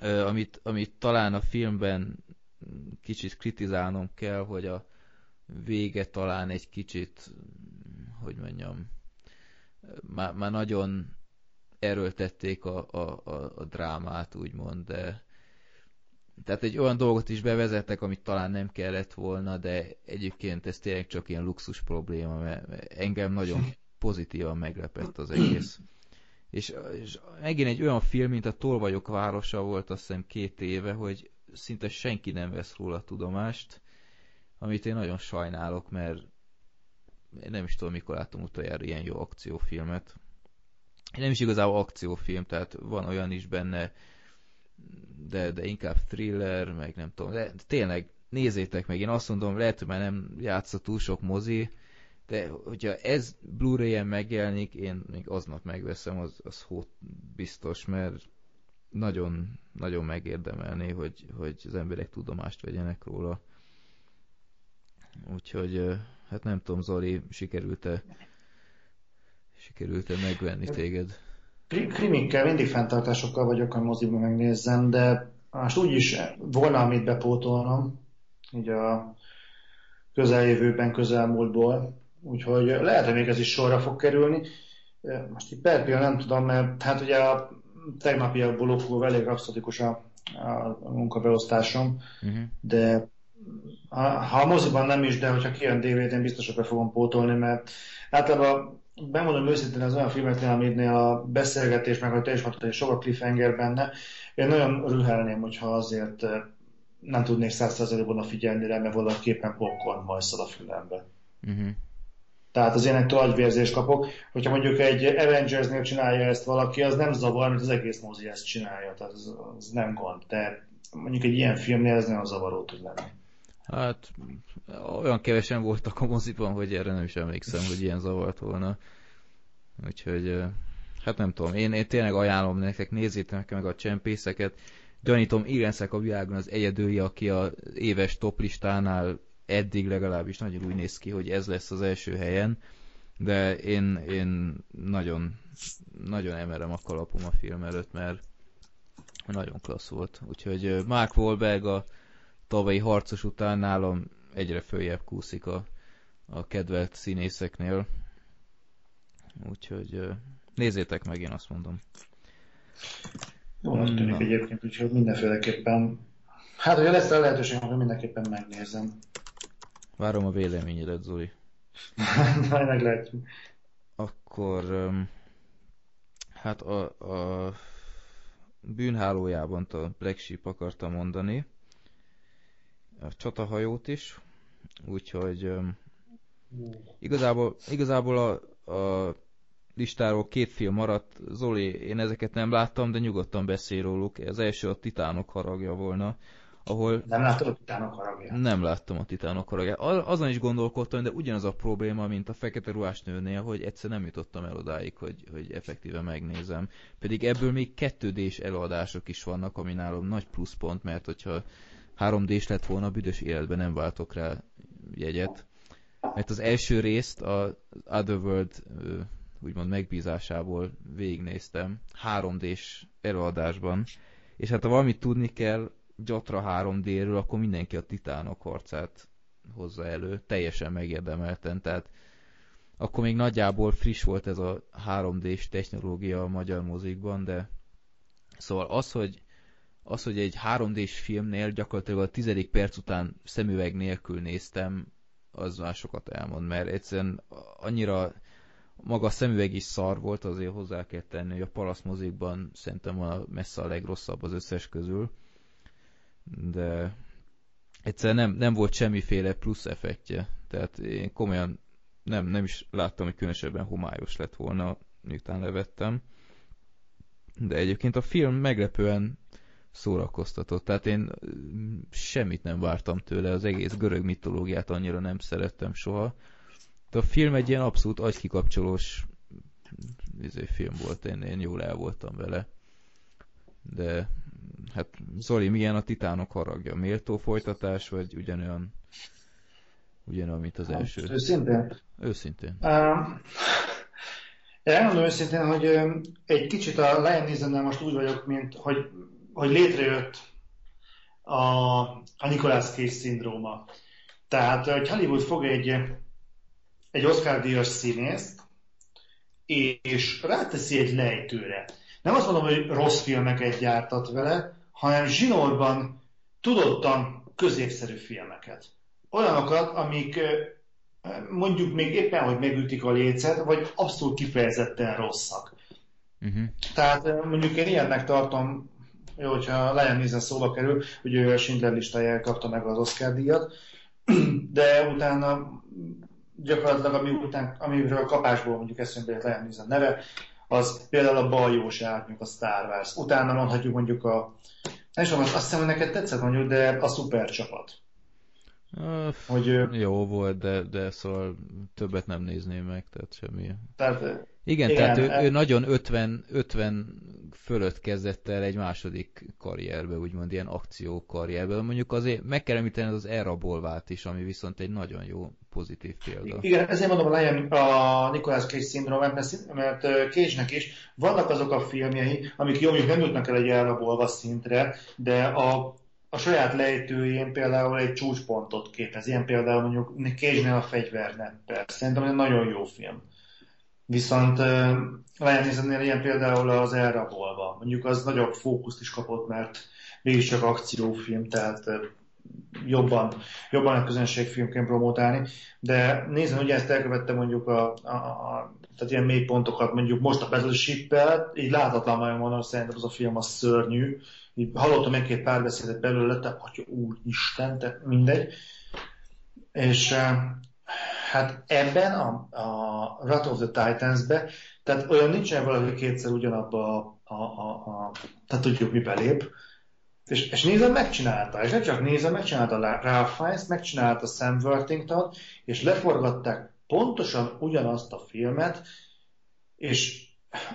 amit, amit talán a filmben kicsit kritizálnom kell, hogy a vége talán egy kicsit, hogy mondjam, már, már nagyon erőltették a, a, a, a drámát, úgymond, de tehát egy olyan dolgot is bevezettek, amit talán nem kellett volna, de egyébként ez tényleg csak ilyen luxus probléma, mert engem nagyon pozitívan meglepett az egész. És, és megint egy olyan film, mint a Tolvajok városa volt azt hiszem két éve, hogy szinte senki nem vesz róla tudomást, amit én nagyon sajnálok, mert én nem is tudom, mikor láttam utoljára ilyen jó akciófilmet. Nem is igazából akciófilm, tehát van olyan is benne, de, de inkább thriller, meg nem tudom, de tényleg nézzétek meg, én azt mondom, lehet, hogy már nem játszott túl sok mozi, de hogyha ez Blu-ray-en megjelenik, én még aznap megveszem, az, az hót biztos, mert nagyon, nagyon megérdemelné, hogy, hogy az emberek tudomást vegyenek róla. Úgyhogy, hát nem tudom, Zoli, sikerült-e sikerült-e megvenni téged? Krimikkel mindig fenntartásokkal vagyok, a moziban megnézzem, de most úgyis volna, amit bepótolnom, így a közeljövőben, közelmúltból. Úgyhogy lehet, hogy még ez is sorra fog kerülni. Most itt per nem tudom, mert hát ugye a tegnapiakból okul elég rapszatikus a, a munkabeosztásom, uh-huh. de ha, ha a moziban nem is, de hogyha kijön DVD-n, biztos, hogy be fogom pótolni, mert általában bemondom őszintén az olyan filmeknél, aminél a beszélgetés, meg hogy te is mondtad, hogy sok a cliffhanger benne, én nagyon rühelném, hogyha azért eh, nem tudnék százszerzelékben figyelni rá, mert valaképpen popcorn majszol a fülembe. Uh-huh. Tehát az énektől agyvérzést kapok. Hogyha mondjuk egy Avengers-nél csinálja ezt valaki, az nem zavar, mert az egész mozi ezt csinálja. Tehát az, az nem gond. De mondjuk egy ilyen filmnél ez nagyon zavaró tud lenni. Hát olyan kevesen voltak a moziban, hogy erre nem is emlékszem, hogy ilyen zavart volna. Úgyhogy hát nem tudom, én, én tényleg ajánlom nektek, nézzétek meg a csempészeket. Gyanítom, Irenszek a világon az egyedüli, aki a éves toplistánál eddig legalábbis nagyon úgy néz ki, hogy ez lesz az első helyen, de én, én nagyon, nagyon emerem a kalapom a film előtt, mert nagyon klassz volt. Úgyhogy Mark Wahlberg a tavalyi harcos után nálam egyre följebb kúszik a, a kedvelt színészeknél. Úgyhogy nézzétek meg, én azt mondom. Jó, tűnik egyébként, úgyhogy mindenféleképpen Hát, hogyha lesz a lehetőség, akkor mindenképpen megnézem. Várom a véleményedet, Zoli. Majd meglátjuk. Akkor hát a, a bűnhálójában a Black Sheep akartam mondani. A csatahajót is. Úgyhogy igazából, igazából a, a listáról két film maradt. Zoli, én ezeket nem láttam, de nyugodtan beszél róluk. Az első a Titánok haragja volna ahol... Nem láttad a titánok haragját? Nem láttam a titánok haragját. Azon is gondolkodtam, de ugyanaz a probléma, mint a fekete ruhás nőnél, hogy egyszer nem jutottam el odáig, hogy, hogy effektíve megnézem. Pedig ebből még 2 d előadások is vannak, ami nálam nagy pluszpont, mert hogyha 3 d lett volna, büdös életben nem váltok rá jegyet. Mert az első részt az Otherworld úgymond megbízásából végignéztem 3D-s előadásban, és hát ha valamit tudni kell, Gyatra 3D-ről, akkor mindenki a titánok harcát hozza elő, teljesen megérdemelten, tehát akkor még nagyjából friss volt ez a 3D-s technológia a magyar mozikban, de szóval az, hogy az, hogy egy 3D-s filmnél gyakorlatilag a tizedik perc után szemüveg nélkül néztem, az már sokat elmond, mert egyszerűen annyira maga a szemüveg is szar volt, azért hozzá kell tenni, hogy a palaszmozikban szerintem a messze a legrosszabb az összes közül. De egyszerűen nem, nem volt semmiféle plusz effektje. Tehát én komolyan nem, nem is láttam, hogy különösebben homályos lett volna, miután levettem. De egyébként a film meglepően szórakoztatott. Tehát én semmit nem vártam tőle, az egész görög mitológiát annyira nem szerettem soha. De a film egy ilyen abszolút agykikapcsolós izé, film volt, én, én jól el voltam vele. De hát Zoli, milyen a titánok haragja? Méltó folytatás, vagy ugyanolyan ugyanolyan, mint az első? Hát, őszintén? Őszintén. Um, elmondom őszintén, hogy egy kicsit a Lion neeson most úgy vagyok, mint hogy, hogy létrejött a, a Nicolas Cage szindróma. Tehát, hogy Hollywood fog egy, egy Oscar-díjas színészt, és ráteszi egy lejtőre. Nem azt mondom, hogy rossz filmeket gyártat vele, hanem zsinórban tudottan középszerű filmeket. Olyanokat, amik mondjuk még éppen, hogy megütik a lécet, vagy abszolút kifejezetten rosszak. Uh-huh. Tehát mondjuk én ilyennek tartom, hogyha Liam Neeson szóba kerül, hogy ő a Schindler listájára kapta meg az Oscar díjat, de utána gyakorlatilag ami után, amiről a kapásból mondjuk eszembe jött Liam Neeson neve, az például a Baljós árnyuk, a Star Wars. Utána mondhatjuk mondjuk a, nem is tudom, azt hiszem, hogy neked tetszett mondjuk, de a szuper csapat. Uh, hogy, jó volt, de, de szóval többet nem nézném meg, tehát semmi. Tehát igen, Igen tehát ő, e... ő nagyon 50, 50 fölött kezdett el egy második karrierbe, úgymond ilyen akció karrierbe. Mondjuk azért meg kell említeni az elrabolvát is, ami viszont egy nagyon jó pozitív példa. Igen, ezért mondom a, Lion, a Nicolas Cage szindrómát, mert, mert Cage-nek is vannak azok a filmjei, amik jó, nem jutnak el egy elrabolva szintre, de a a saját lejtőjén például egy csúcspontot képez. Ilyen például mondjuk cage a fegyvernettel. Szerintem egy nagyon jó film. Viszont uh, Lion ilyen például az elrabolva. Mondjuk az nagyobb fókuszt is kapott, mert mégiscsak akciófilm, tehát jobban, jobban a közönségfilmként promotálni. De nézem, hogy ezt elkövette mondjuk a, a, a tehát ilyen mély pontokat mondjuk most a Battleship-el, így láthatatlan nagyon mondom, szerintem az a film az szörnyű. Így hallottam egy-két párbeszédet belőle, te atya úr Isten, tehát mindegy. És hát ebben a, a Wrath of the Titans-be, tehát olyan nincsen valaki kétszer ugyanabba a, a, a, a tehát tudjuk mi belép, és, és nézem, megcsinálta, és nem csak nézem, megcsinálta Ralph Fiennes, megcsinálta Sam Worthington, és leforgatták pontosan ugyanazt a filmet, és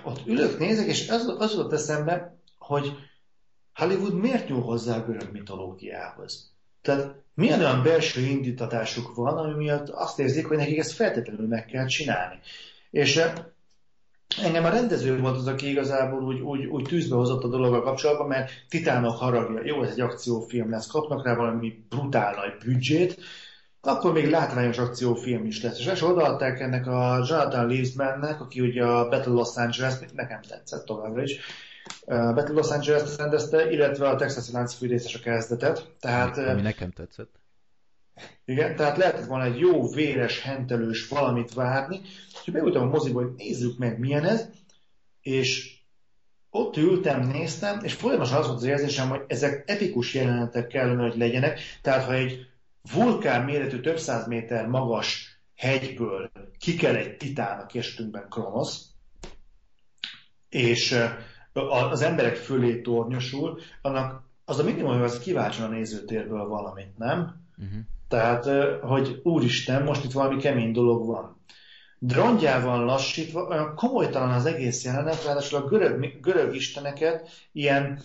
ott ülök, nézek, és az, az jutott eszembe, hogy Hollywood miért nyúl hozzá a görög mitológiához? Tehát milyen olyan belső indítatásuk van, ami miatt azt érzik, hogy nekik ezt feltétlenül meg kell csinálni. És eh, engem a rendező volt az, aki igazából úgy, úgy, úgy tűzbe hozott a dologgal kapcsolatban, mert Titánok haragja, jó, ez egy akciófilm lesz, kapnak rá valami brutál nagy büdzsét, akkor még látványos akciófilm is lesz. És ezt odaadták ennek a Jonathan Leavesmannek, aki ugye a Battle Los Angeles, nekem tetszett továbbra is, Battle Los Angeles rendezte, illetve a Texas Lánc fűrészes a kezdetet. Tehát, Ami nekem tetszett. Igen, tehát lehetett volna egy jó, véres, hentelős valamit várni, és beültem a moziba, hogy nézzük meg milyen ez, és ott ültem, néztem, és folyamatosan az volt az érzésem, hogy ezek epikus jelenetek kellene, hogy legyenek, tehát ha egy vulkán méretű több száz méter magas hegyből kikel egy titán, a esetünkben Kronosz, és az emberek fölé tornyosul, annak az a minimum, hogy az kiváltson a nézőtérből valamit, nem? Uh-huh. Tehát, hogy úristen, most itt valami kemény dolog van. Drongyával lassítva, olyan komolytalan az egész jelenet, ráadásul a görög, görög isteneket ilyen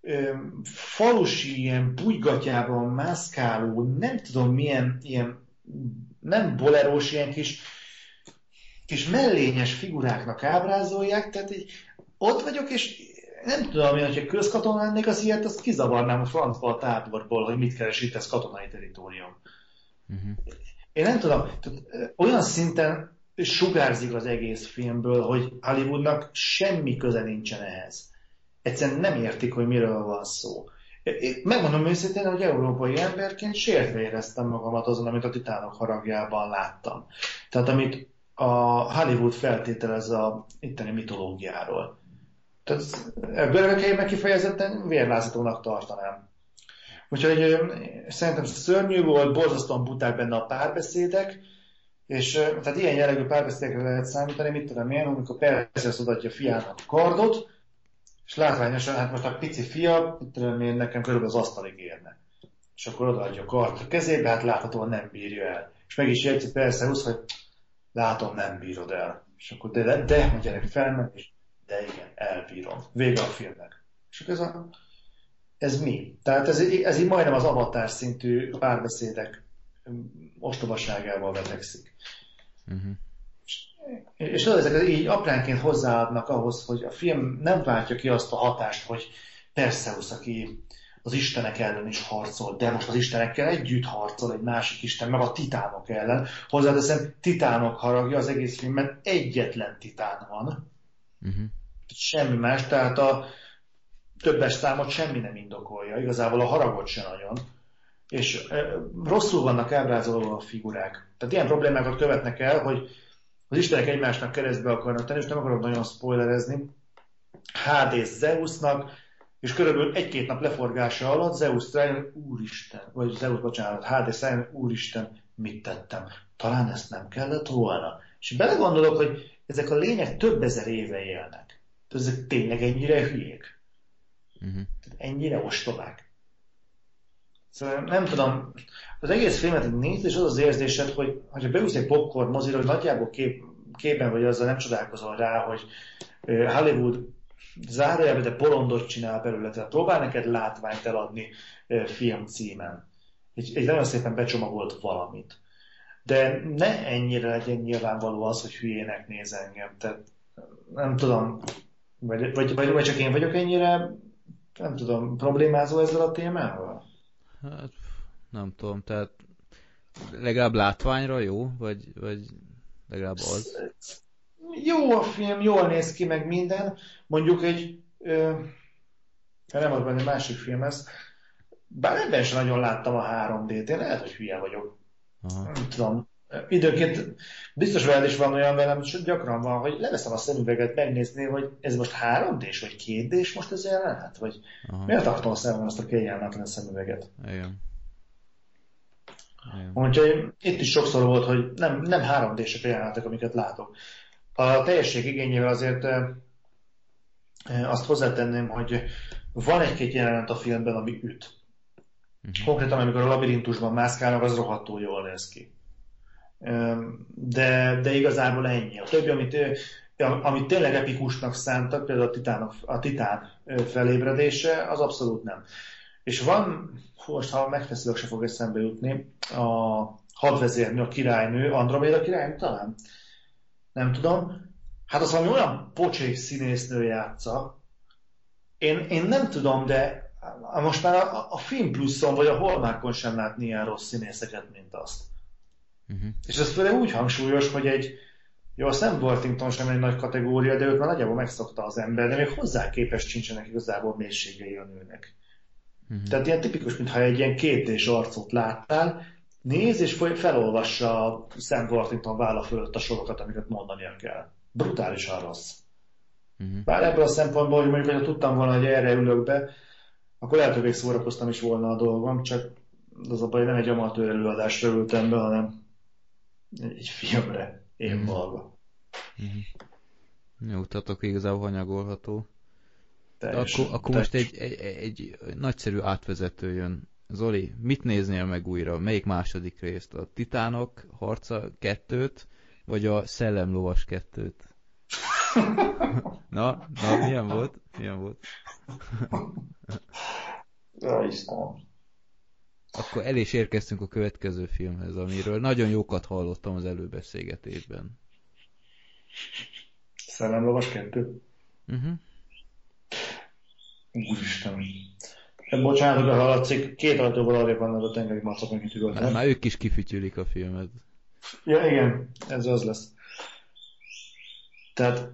ö, falusi, ilyen pulygatyában mászkáló, nem tudom milyen, ilyen nem bolerós, ilyen kis, kis mellényes figuráknak ábrázolják, tehát így ott vagyok, és nem tudom, hogy ha közkatona lennék, az ilyet, azt kizavarnám a francba a táborból, hogy mit keres itt, ez katonai teritorium. Uh-huh. Én nem tudom, tehát, olyan szinten sugárzik az egész filmből, hogy Hollywoodnak semmi köze nincsen ehhez. Egyszerűen nem értik, hogy miről van szó. Én megmondom őszintén, hogy európai emberként sértve éreztem magamat azon, amit a titánok haragjában láttam. Tehát amit a Hollywood feltételez a itteni mitológiáról. Tehát ebből meg kifejezetten vérlázatónak tartanám. Úgyhogy szerintem szörnyű volt, borzasztóan buták benne a párbeszédek, és tehát ilyen jellegű párbeszédekre lehet számítani, mit tudom én, amikor Perseus odaadja fiának a kardot, és látványosan, hát most a pici fia, mit tudom én, nekem körülbelül az asztalig érne. És akkor odaadja a kardot a kezébe, hát láthatóan nem bírja el. És meg is jegyzi Perseus, hogy látom, nem bírod el. És akkor de, de, de a gyerek felmegy, és de igen, elbírom. Vége a filmnek. És ez, a, ez mi? Tehát ez, ez így majdnem az avatár szintű párbeszédek ostobaságával vetekszik. Uh-huh. És, és ezek így apránként hozzáadnak ahhoz, hogy a film nem váltja ki azt a hatást, hogy Perseus, aki az istenek ellen is harcol, de most az istenekkel együtt harcol egy másik isten, meg a titánok ellen. Hozzáteszem, titánok haragja az egész filmben egyetlen titán van. Uh-huh. Semmi más, tehát a többes számot semmi nem indokolja, igazából a haragot sem nagyon. És e, rosszul vannak ábrázolva a figurák. Tehát ilyen problémákat követnek el, hogy az istenek egymásnak keresztbe akarnak tenni, és nem akarok nagyon spoilerezni. Hades Zeusnak, és körülbelül egy-két nap leforgása alatt Zeus rájön, úristen, vagy Zeus, bocsánat, Hades rájön, úristen, mit tettem? Talán ezt nem kellett volna. És belegondolok, hogy ezek a lények több ezer éve élnek. Ezek tényleg ennyire hülyék. Uh-huh. Ennyire ostobák. Szóval nem tudom, az egész filmet nézd, és az az érzésed, hogy ha beúsz egy popcorn mozira, hogy nagyjából kép, képen vagy azzal nem csodálkozol rá, hogy Hollywood zárójelben, de bolondot csinál belőle, tehát próbál neked látványt eladni film címen. Egy, egy nagyon szépen becsomagolt valamit. De ne ennyire legyen nyilvánvaló az, hogy hülyének néz engem. Tehát nem tudom, vagy, vagy, vagy, vagy csak én vagyok ennyire, nem tudom, problémázó ezzel a témával? Hát, nem tudom, tehát legalább látványra jó, vagy, vagy legalább az? Jó a film, jól néz ki, meg minden. Mondjuk egy, ö, nem az benne másik film ez, bár ebben sem nagyon láttam a 3D-t, én lehet, hogy hülye vagyok. Aha. Nem tudom. Időnként biztos veled is van olyan velem, hogy gyakran van, hogy leveszem a szemüveget megnézni, hogy ez most 3D-s, vagy 2D-s most ez jelenet? Vagy Aha. miért tartom a szemem azt a kényelmetlen szemüveget? Igen. Igen. Úgyhogy itt is sokszor volt, hogy nem, nem 3D-sek a jelenetek, amiket látok. A teljesség igényével azért azt hozzátenném, hogy van egy-két jelenet a filmben, ami üt. Uh-huh. Konkrétan, amikor a labirintusban mászkálnak, az rohadtul jól néz ki. De, de igazából ennyi. A többi, amit, amit tényleg epikusnak szántak, például a, titánok, a titán felébredése, az abszolút nem. És van, most ha megfeszülök, se fog eszembe jutni, a hadvezérnő, a királynő, Androméda királynő talán? Nem tudom. Hát az valami olyan pocsék színésznő játsza. Én, én nem tudom, de most már a, a Film Pluszon vagy a Holmákon sem látni ilyen rossz színészeket, mint azt. Uh-huh. És ez főleg úgy hangsúlyos, hogy egy, jó, a Sam Worthington sem egy nagy kategória, de őt már nagyjából megszokta az ember, de még hozzá képes sincsenek igazából mélységei a nőnek. Uh-huh. Tehát ilyen tipikus, mintha egy ilyen kétés arcot láttál, néz és felolvassa a Sam Worthington válla fölött a sorokat, amiket mondania kell. Brutálisan rossz. Uh-huh. Bár ebből a szempontból, hogy mondjuk, ha tudtam volna, hogy erre ülök be, akkor lehet, hogy még szórakoztam is volna a dolgom, csak az a baj, nem egy amatőr előadásra ültem be, hanem egy filmre, én uh-huh. maga. Uh-huh. Jó, tehát igazából hanyagolható. Teljes, akkor, akkor most egy, egy, egy, egy nagyszerű átvezető jön. Zoli, mit néznél meg újra? Melyik második részt? A Titánok harca kettőt, vagy a Szellemlovas kettőt? Na, na, milyen volt? Milyen volt? ja, Istenem. Akkor el is érkeztünk a következő filmhez, amiről nagyon jókat hallottam az előbeszélgetésben. Szellemlovas kettő? Uh-huh. Úristen. Bocsánat, hogy hallatszik, két ajtóval arra vannak a tengeri macok, akik üvöltenek. Hát már ők is kifütyülik a filmet. Ja, igen, ez az lesz. Tehát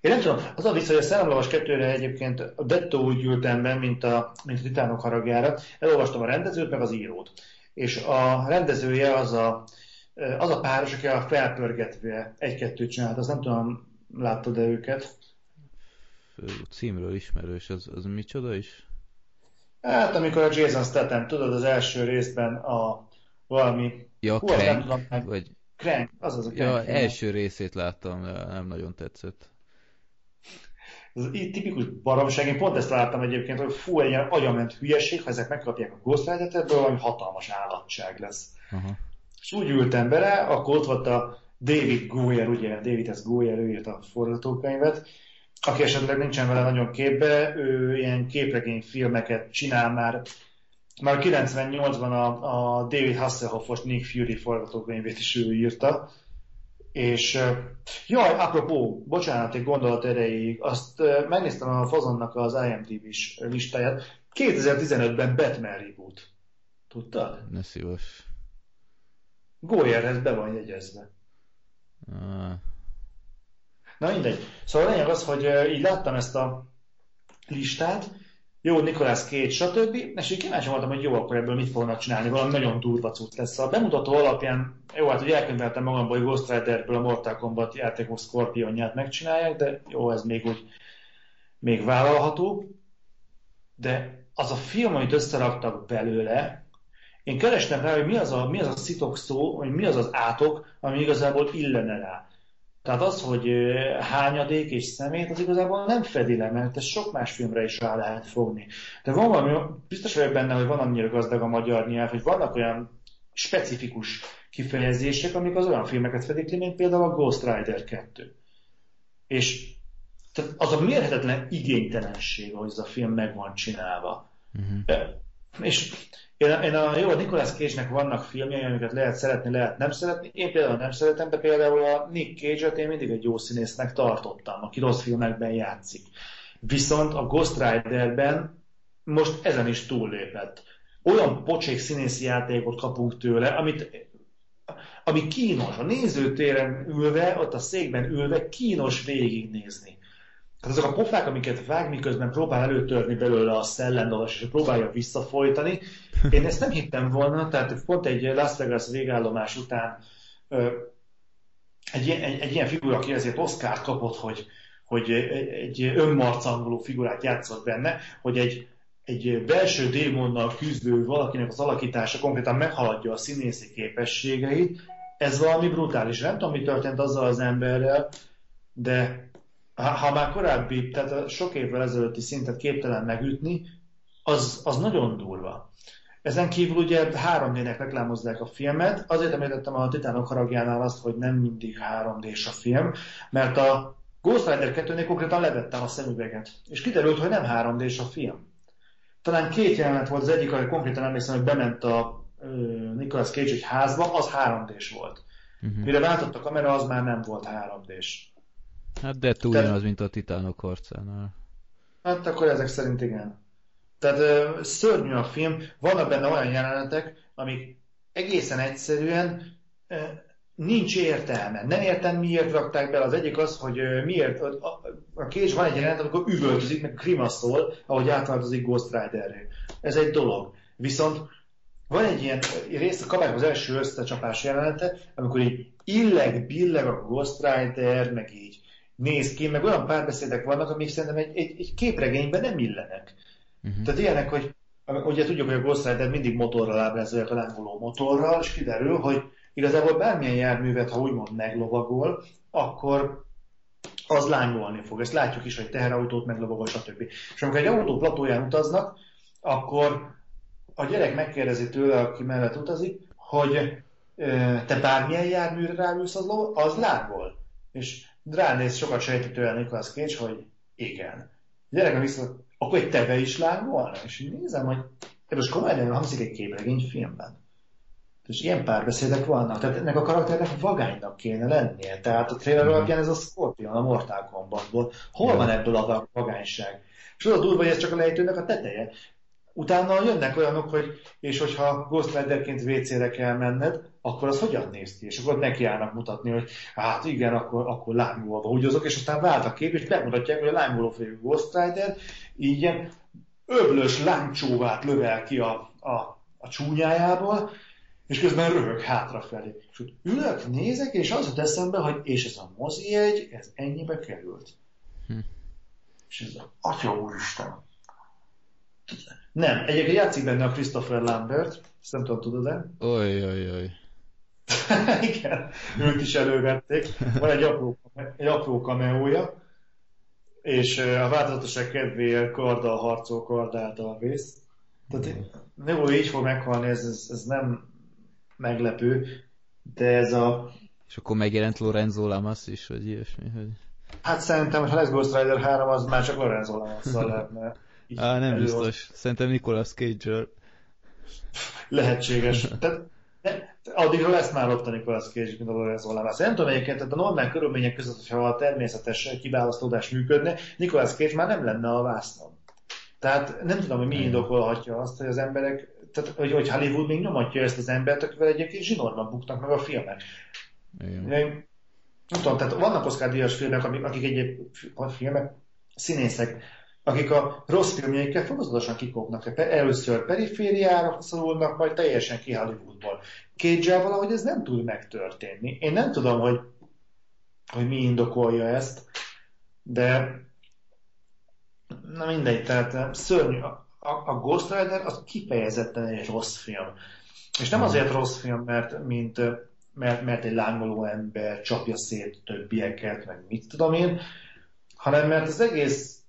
én nem tudom, az a vissza, hogy a Szellemlovas 2-re egyébként a Detto úgy ültem be, mint a, mint a Titánok haragjára. Elolvastam a rendezőt, meg az írót. És a rendezője az a az a páros, aki a felpörgetve egy-kettőt csinált, azt nem tudom, láttad-e őket? Címről ismerős, az, az micsoda is? Hát amikor a Jason Statham, tudod, az első részben a valami... Ja, Hú, Crank, tudom, meg... vagy... Crank, az az a Crank. Ja, első részét láttam, nem nagyon tetszett. Ez így tipikus baromság. Én pont ezt láttam egyébként, hogy fú, egy ilyen agyament hülyeség, ha ezek megkapják a Ghost Rider-t, ebből valami hatalmas állatság lesz. Uh-huh. És úgy ültem bele, akkor ott volt a David Goyer, ugye, David S. Goyer, ő írt a forgatókönyvet, aki esetleg nincsen vele nagyon képbe, ő ilyen képregényfilmeket csinál már, már 98-ban a, a David Hasselhoffos Nick Fury forgatókönyvét is ő írta, és jaj, apropó, bocsánat, egy gondolat erejéig, azt megnéztem a Fazonnak az IMDb-s listáját, 2015-ben Batman reboot. Tudtad? Ne szívos. Goyerhez be van jegyezve. Ah. Na mindegy. Szóval a lényeg az, hogy így láttam ezt a listát, jó, Nikolász két, stb. És így kíváncsi voltam, hogy jó, akkor ebből mit fognak csinálni, valami nagyon durva cucc lesz. A bemutató alapján, jó, hát ugye elkönyveltem magamból, hogy Ghost Riderből a Mortal Kombat játékok Scorpionját megcsinálják, de jó, ez még úgy még vállalható. De az a film, amit összeraktak belőle, én kerestem rá, hogy mi az a, mi az a szitok szó, hogy mi az az átok, ami igazából illene rá. Tehát az, hogy hányadék és szemét, az igazából nem fedi le, mert ezt sok más filmre is rá lehet fogni. De van valami, biztos vagyok benne, hogy van annyira gazdag a magyar nyelv, hogy vannak olyan specifikus kifejezések, amik az olyan filmeket fedik le, mint például a Ghost Rider 2. És tehát az a mérhetetlen igénytelenség, hogy ez a film meg van csinálva. Uh-huh. És én, én a, jó, a Nicolas Cage-nek vannak filmjei, amiket lehet szeretni, lehet nem szeretni. Én például nem szeretem, de például a Nick Cage-et én mindig egy jó színésznek tartottam, aki rossz filmekben játszik. Viszont a Ghost Rider-ben most ezen is túllépett. Olyan pocsék színészi játékot kapunk tőle, amit ami kínos. A nézőtéren ülve, ott a székben ülve kínos végignézni. Tehát azok a pofák, amiket vág, miközben próbál előtörni belőle a szellemdalas, és próbálja visszafolytani, én ezt nem hittem volna, tehát pont egy Las Vegas végállomás után egy, egy, egy ilyen figura, aki ezért Oscar kapott, hogy, hogy egy önmarcangoló figurát játszott benne, hogy egy, egy belső démonnal küzdő valakinek az alakítása konkrétan meghaladja a színészi képességeit, ez valami brutális. Nem tudom, mi történt azzal az emberrel, de ha, már korábbi, tehát sok évvel ezelőtti szintet képtelen megütni, az, az nagyon durva. Ezen kívül ugye 3D-nek reklámozzák a filmet, azért említettem a Titánok haragjánál azt, hogy nem mindig 3D-s a film, mert a Ghost Rider 2-nél konkrétan levettem a szemüveget, és kiderült, hogy nem 3D-s a film. Talán két jelenet volt, az egyik, ahol konkrétan emlékszem, hogy bement a Nicolas Cage egy házba, az 3D-s volt. Uh-huh. Mire váltott a kamera, az már nem volt 3D-s. Hát de túl Tehát... az, mint a Titánok harcánál. Hát akkor ezek szerint igen. Tehát ö, szörnyű a film, vannak benne olyan jelenetek, amik egészen egyszerűen ö, nincs értelme. Nem értem, miért rakták bele. Az egyik az, hogy ö, miért, a, a kés van egy jelenet, amikor üvöltözik, meg krimaszol, ahogy átváltozik Ghost Riderre. Ez egy dolog. Viszont van egy ilyen rész, a kabályok az első összecsapás jelenete, amikor így illeg, billeg a Ghost Rider, meg így néz ki, meg olyan párbeszédek vannak, amik szerintem egy, egy, egy képregényben nem illenek. Uh-huh. Tehát ilyenek, hogy ugye tudjuk, hogy a Ghost mindig motorral ábrázolják a lángoló motorral, és kiderül, hogy igazából bármilyen járművet, ha úgymond meglovagol, akkor az lángolni fog. Ezt látjuk is, hogy teherautót meglovagol, stb. És amikor egy autó platóján utaznak, akkor a gyerek megkérdezi tőle, aki mellett utazik, hogy te bármilyen járműre ráülsz, az, az lángol. És ránéz sokat sejtetően Nicolas Cage, hogy igen. A gyerek vissza, akkor egy tebe is lángolna? És így nézem, hogy ez most komolyan hangzik egy képregény filmben. És ilyen párbeszédek vannak. Tehát ennek a karakternek vagánynak kéne lennie. Tehát a trailer mm. alapján ez a Scorpion a Mortal Kombatból. Hol van ebből a vagányság? És az a durva, hogy ez csak a lejtőnek a teteje. Utána jönnek olyanok, hogy és hogyha Ghost Riderként WC-re kell menned, akkor az hogyan néz ki? És akkor neki állnak mutatni, hogy hát igen, akkor, akkor lángolva húgyozok, és aztán vált a kép, és bemutatják, hogy a lángoló fejű Ghost Rider így ilyen öblös lángcsóvát lövel ki a, a, a csúnyájából, és közben röhög hátrafelé. És úgy ülök, nézek, és az jut eszembe, hogy és ez a mozi egy, ez ennyibe került. Hm. És ez a atya úristen. Nem, egyébként játszik benne a Christopher Lambert, ezt nem tudom, tudod-e? Oj, oj, oj. Igen, őt is elővették. Van egy apró, egy apró kameója, és a változatosság kedvéért karddal harcol, kardáltal vész. Tehát jó, így fog meghalni, ez, ez, ez nem meglepő, de ez a... És akkor megjelent Lorenzo Lamas is, vagy ilyesmi, hogy... Hát szerintem, ha lesz Ghost Rider 3, az már csak Lorenzo Lamas-szal lehetne. Á, nem elő... biztos. Szerintem Nicolas cage Lehetséges. Tehát addigra lesz már ott a Nicolas Cage, mint a Lorenzo Lamas. Nem tudom egyébként, tehát a normál körülmények között, hogyha a természetes kiválasztódás működne, Nicolas Cage már nem lenne a vásznon. Tehát nem tudom, hogy mi indokolhatja azt, hogy az emberek, tehát, hogy, hogy Hollywood még nyomatja ezt az embert, akivel egyébként zsinórban buktak meg a filmek. Igen. Nem tudom, tehát vannak Oscar díjas filmek, akik egyéb filmek, színészek, akik a rossz filmjeikkel fokozatosan kikopnak. Először perifériára szorulnak, majd teljesen ki Hollywoodból. cage valahogy ez nem tud megtörténni. Én nem tudom, hogy, hogy mi indokolja ezt, de na mindegy, tehát szörnyű. A, a Ghost Rider az kifejezetten egy rossz film. És nem azért rossz film, mert, mint, mert, mert egy lángoló ember csapja szét többieket, meg mit tudom én, hanem mert az egész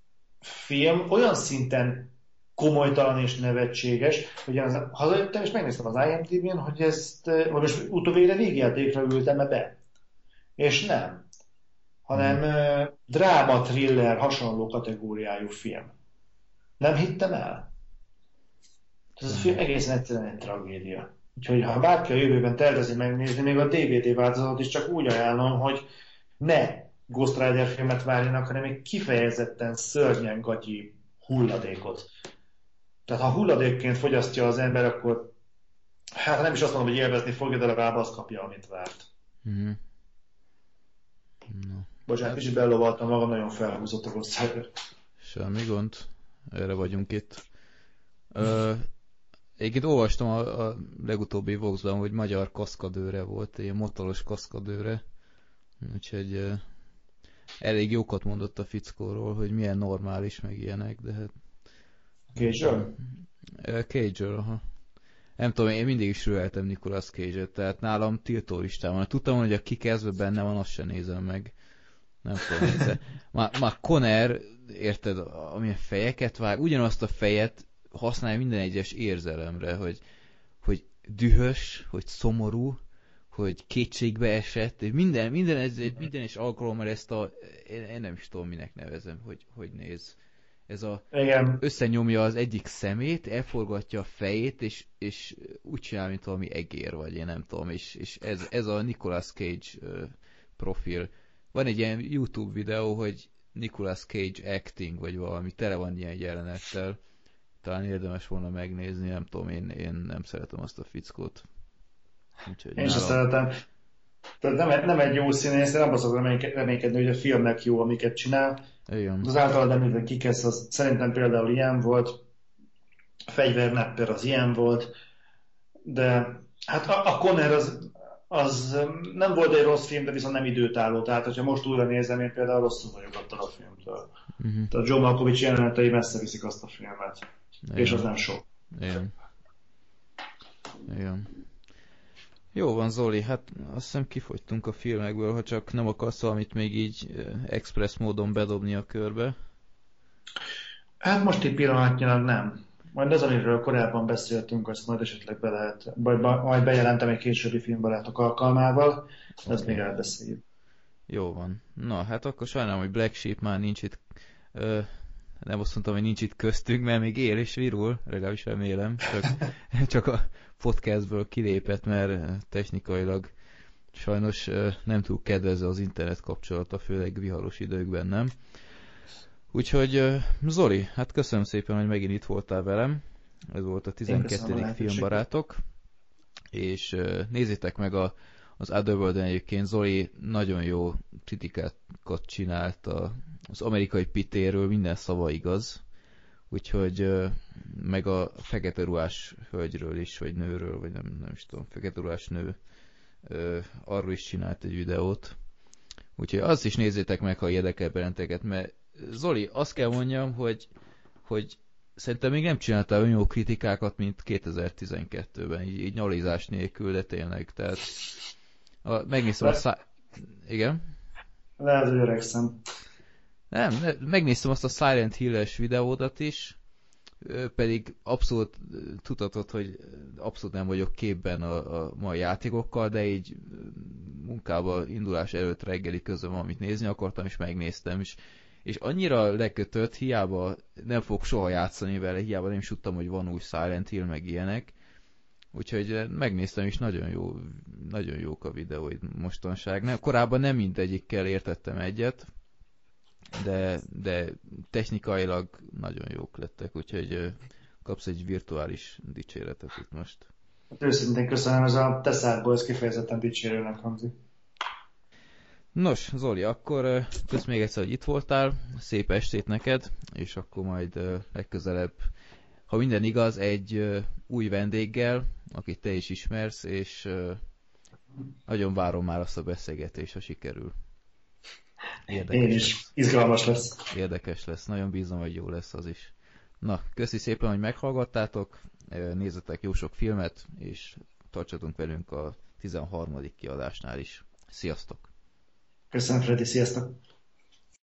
film olyan szinten komolytalan és nevetséges, hogy az, hazajöttem és megnéztem az IMDb-n, hogy ezt, vagy most utóvére végjátékra ültem -e be. És nem. Hanem hmm. dráma, thriller, hasonló kategóriájú film. Nem hittem el. Ez a film egészen egyszerűen egy tragédia. Úgyhogy ha bárki a jövőben tervezi megnézni, még a DVD változatot is csak úgy ajánlom, hogy ne Ghost Rider filmet várjanak, hanem egy kifejezetten szörnyen gatyi hulladékot. Tehát ha hulladékként fogyasztja az ember, akkor hát nem is azt mondom, hogy élvezni fogja, de legalább azt kapja, amit várt. Mm. No. Bocsánat, kicsit bellovaltam magam, nagyon felhúzott a Ghost Rider. Semmi gond, erre vagyunk itt. Ö, egyébként olvastam a, a legutóbbi Voxban, hogy magyar kaszkadőre volt, egy motoros kaszkadőre, úgyhogy elég jókat mondott a fickóról, hogy milyen normális, meg ilyenek, de hát... Cage-ről? Cage-ről, aha. Nem tudom, én mindig is rüheltem Nicolas Cage-et, tehát nálam tiltó listán van. Tudtam, hogy a kikezve benne van, azt sem nézem meg. Nem tudom, de már, már Conner, érted, amilyen fejeket vág, ugyanazt a fejet használja minden egyes érzelemre, hogy, hogy dühös, hogy szomorú, hogy kétségbe esett, minden, minden, ez, minden is alkalommal ezt a, én, én nem is tudom, minek nevezem, hogy, hogy néz. Ez a, Igen. összenyomja az egyik szemét, elforgatja a fejét, és, és úgy csinál, mint valami egér, vagy én nem tudom, és, és ez, ez a Nicolas Cage profil. Van egy ilyen YouTube videó, hogy Nicolas Cage acting, vagy valami, tele van ilyen jelenettel. Talán érdemes volna megnézni, nem tudom, én, én nem szeretem azt a fickót. Úgyhogy Én sem szeretem. Tehát nem, nem egy jó színész, nem azt reménykedni, hogy a filmnek jó, amiket csinál. Igen. Az általad említett kikesz, az szerintem például ilyen volt, fegyvernepper az ilyen volt, de hát a, a Conner az, az nem volt egy rossz film, de viszont nem időtálló. Tehát, hogyha most újra nézem, én például rosszul vagyok attól a filmtől. Uh-huh. Tehát John Malkovich jelenetei messze viszik azt a filmet. Igen. És az nem sok. Igen. Igen. Jó van, Zoli, hát azt hiszem kifogytunk a filmekből, ha csak nem akarsz valamit még így express módon bedobni a körbe. Hát most egy pillanatnyilag nem. Majd az, amiről korábban beszéltünk, azt majd esetleg be lehet, majd, majd bejelentem egy későbbi filmbarátok alkalmával, de ezt még elbeszéljük. Jó van. Na, hát akkor sajnálom, hogy Black Sheep már nincs itt, ö, nem azt mondtam, hogy nincs itt köztünk, mert még él és virul, legalábbis remélem, csak, csak a podcastből kilépett, mert technikailag sajnos nem túl kedvező az internet kapcsolata, főleg viharos időkben nem. Úgyhogy Zoli, hát köszönöm szépen, hogy megint itt voltál velem. Ez volt a 12. filmbarátok. És nézzétek meg a, az otherworld egyébként Zoli nagyon jó kritikákat csinált a, az amerikai pitéről, minden szava igaz úgyhogy meg a fekete ruhás hölgyről is, vagy nőről, vagy nem, nem is tudom, fekete ruhás nő, arról is csinált egy videót. Úgyhogy azt is nézzétek meg, ha érdekel benneteket, mert Zoli, azt kell mondjam, hogy, hogy szerintem még nem csináltál olyan jó kritikákat, mint 2012-ben, így, így nyalizás nélkül, de tényleg, tehát a, megnéztem a szá... Igen? Lehet, hogy öregszem. Nem, megnéztem azt a Silent Hill-es videódat is, pedig abszolút tudhatod, hogy abszolút nem vagyok képben a, a mai játékokkal, de így munkába indulás előtt reggeli közben amit nézni akartam, és megnéztem, és, és annyira lekötött, hiába nem fog soha játszani vele, hiába nem is tudtam, hogy van új Silent Hill, meg ilyenek, úgyhogy megnéztem, és nagyon jó, nagyon jók a videóid mostanság. Nem, korábban nem mindegyikkel értettem egyet, de, de technikailag nagyon jók lettek, úgyhogy kapsz egy virtuális dicséretet itt most. Hát őszintén köszönöm, ez a teszádból ez kifejezetten dicsérőnek hangzik. Nos, Zoli, akkor kösz még egyszer, hogy itt voltál, szép estét neked, és akkor majd legközelebb, ha minden igaz, egy új vendéggel, akit te is ismersz, és nagyon várom már azt a beszélgetést, ha sikerül. Érdekes Én is. Lesz. Izgalmas lesz. Érdekes lesz. Nagyon bízom, hogy jó lesz az is. Na, köszi szépen, hogy meghallgattátok. Nézzetek jó sok filmet, és tartsatunk velünk a 13. kiadásnál is. Sziasztok! Köszönöm, Freddy, sziasztok!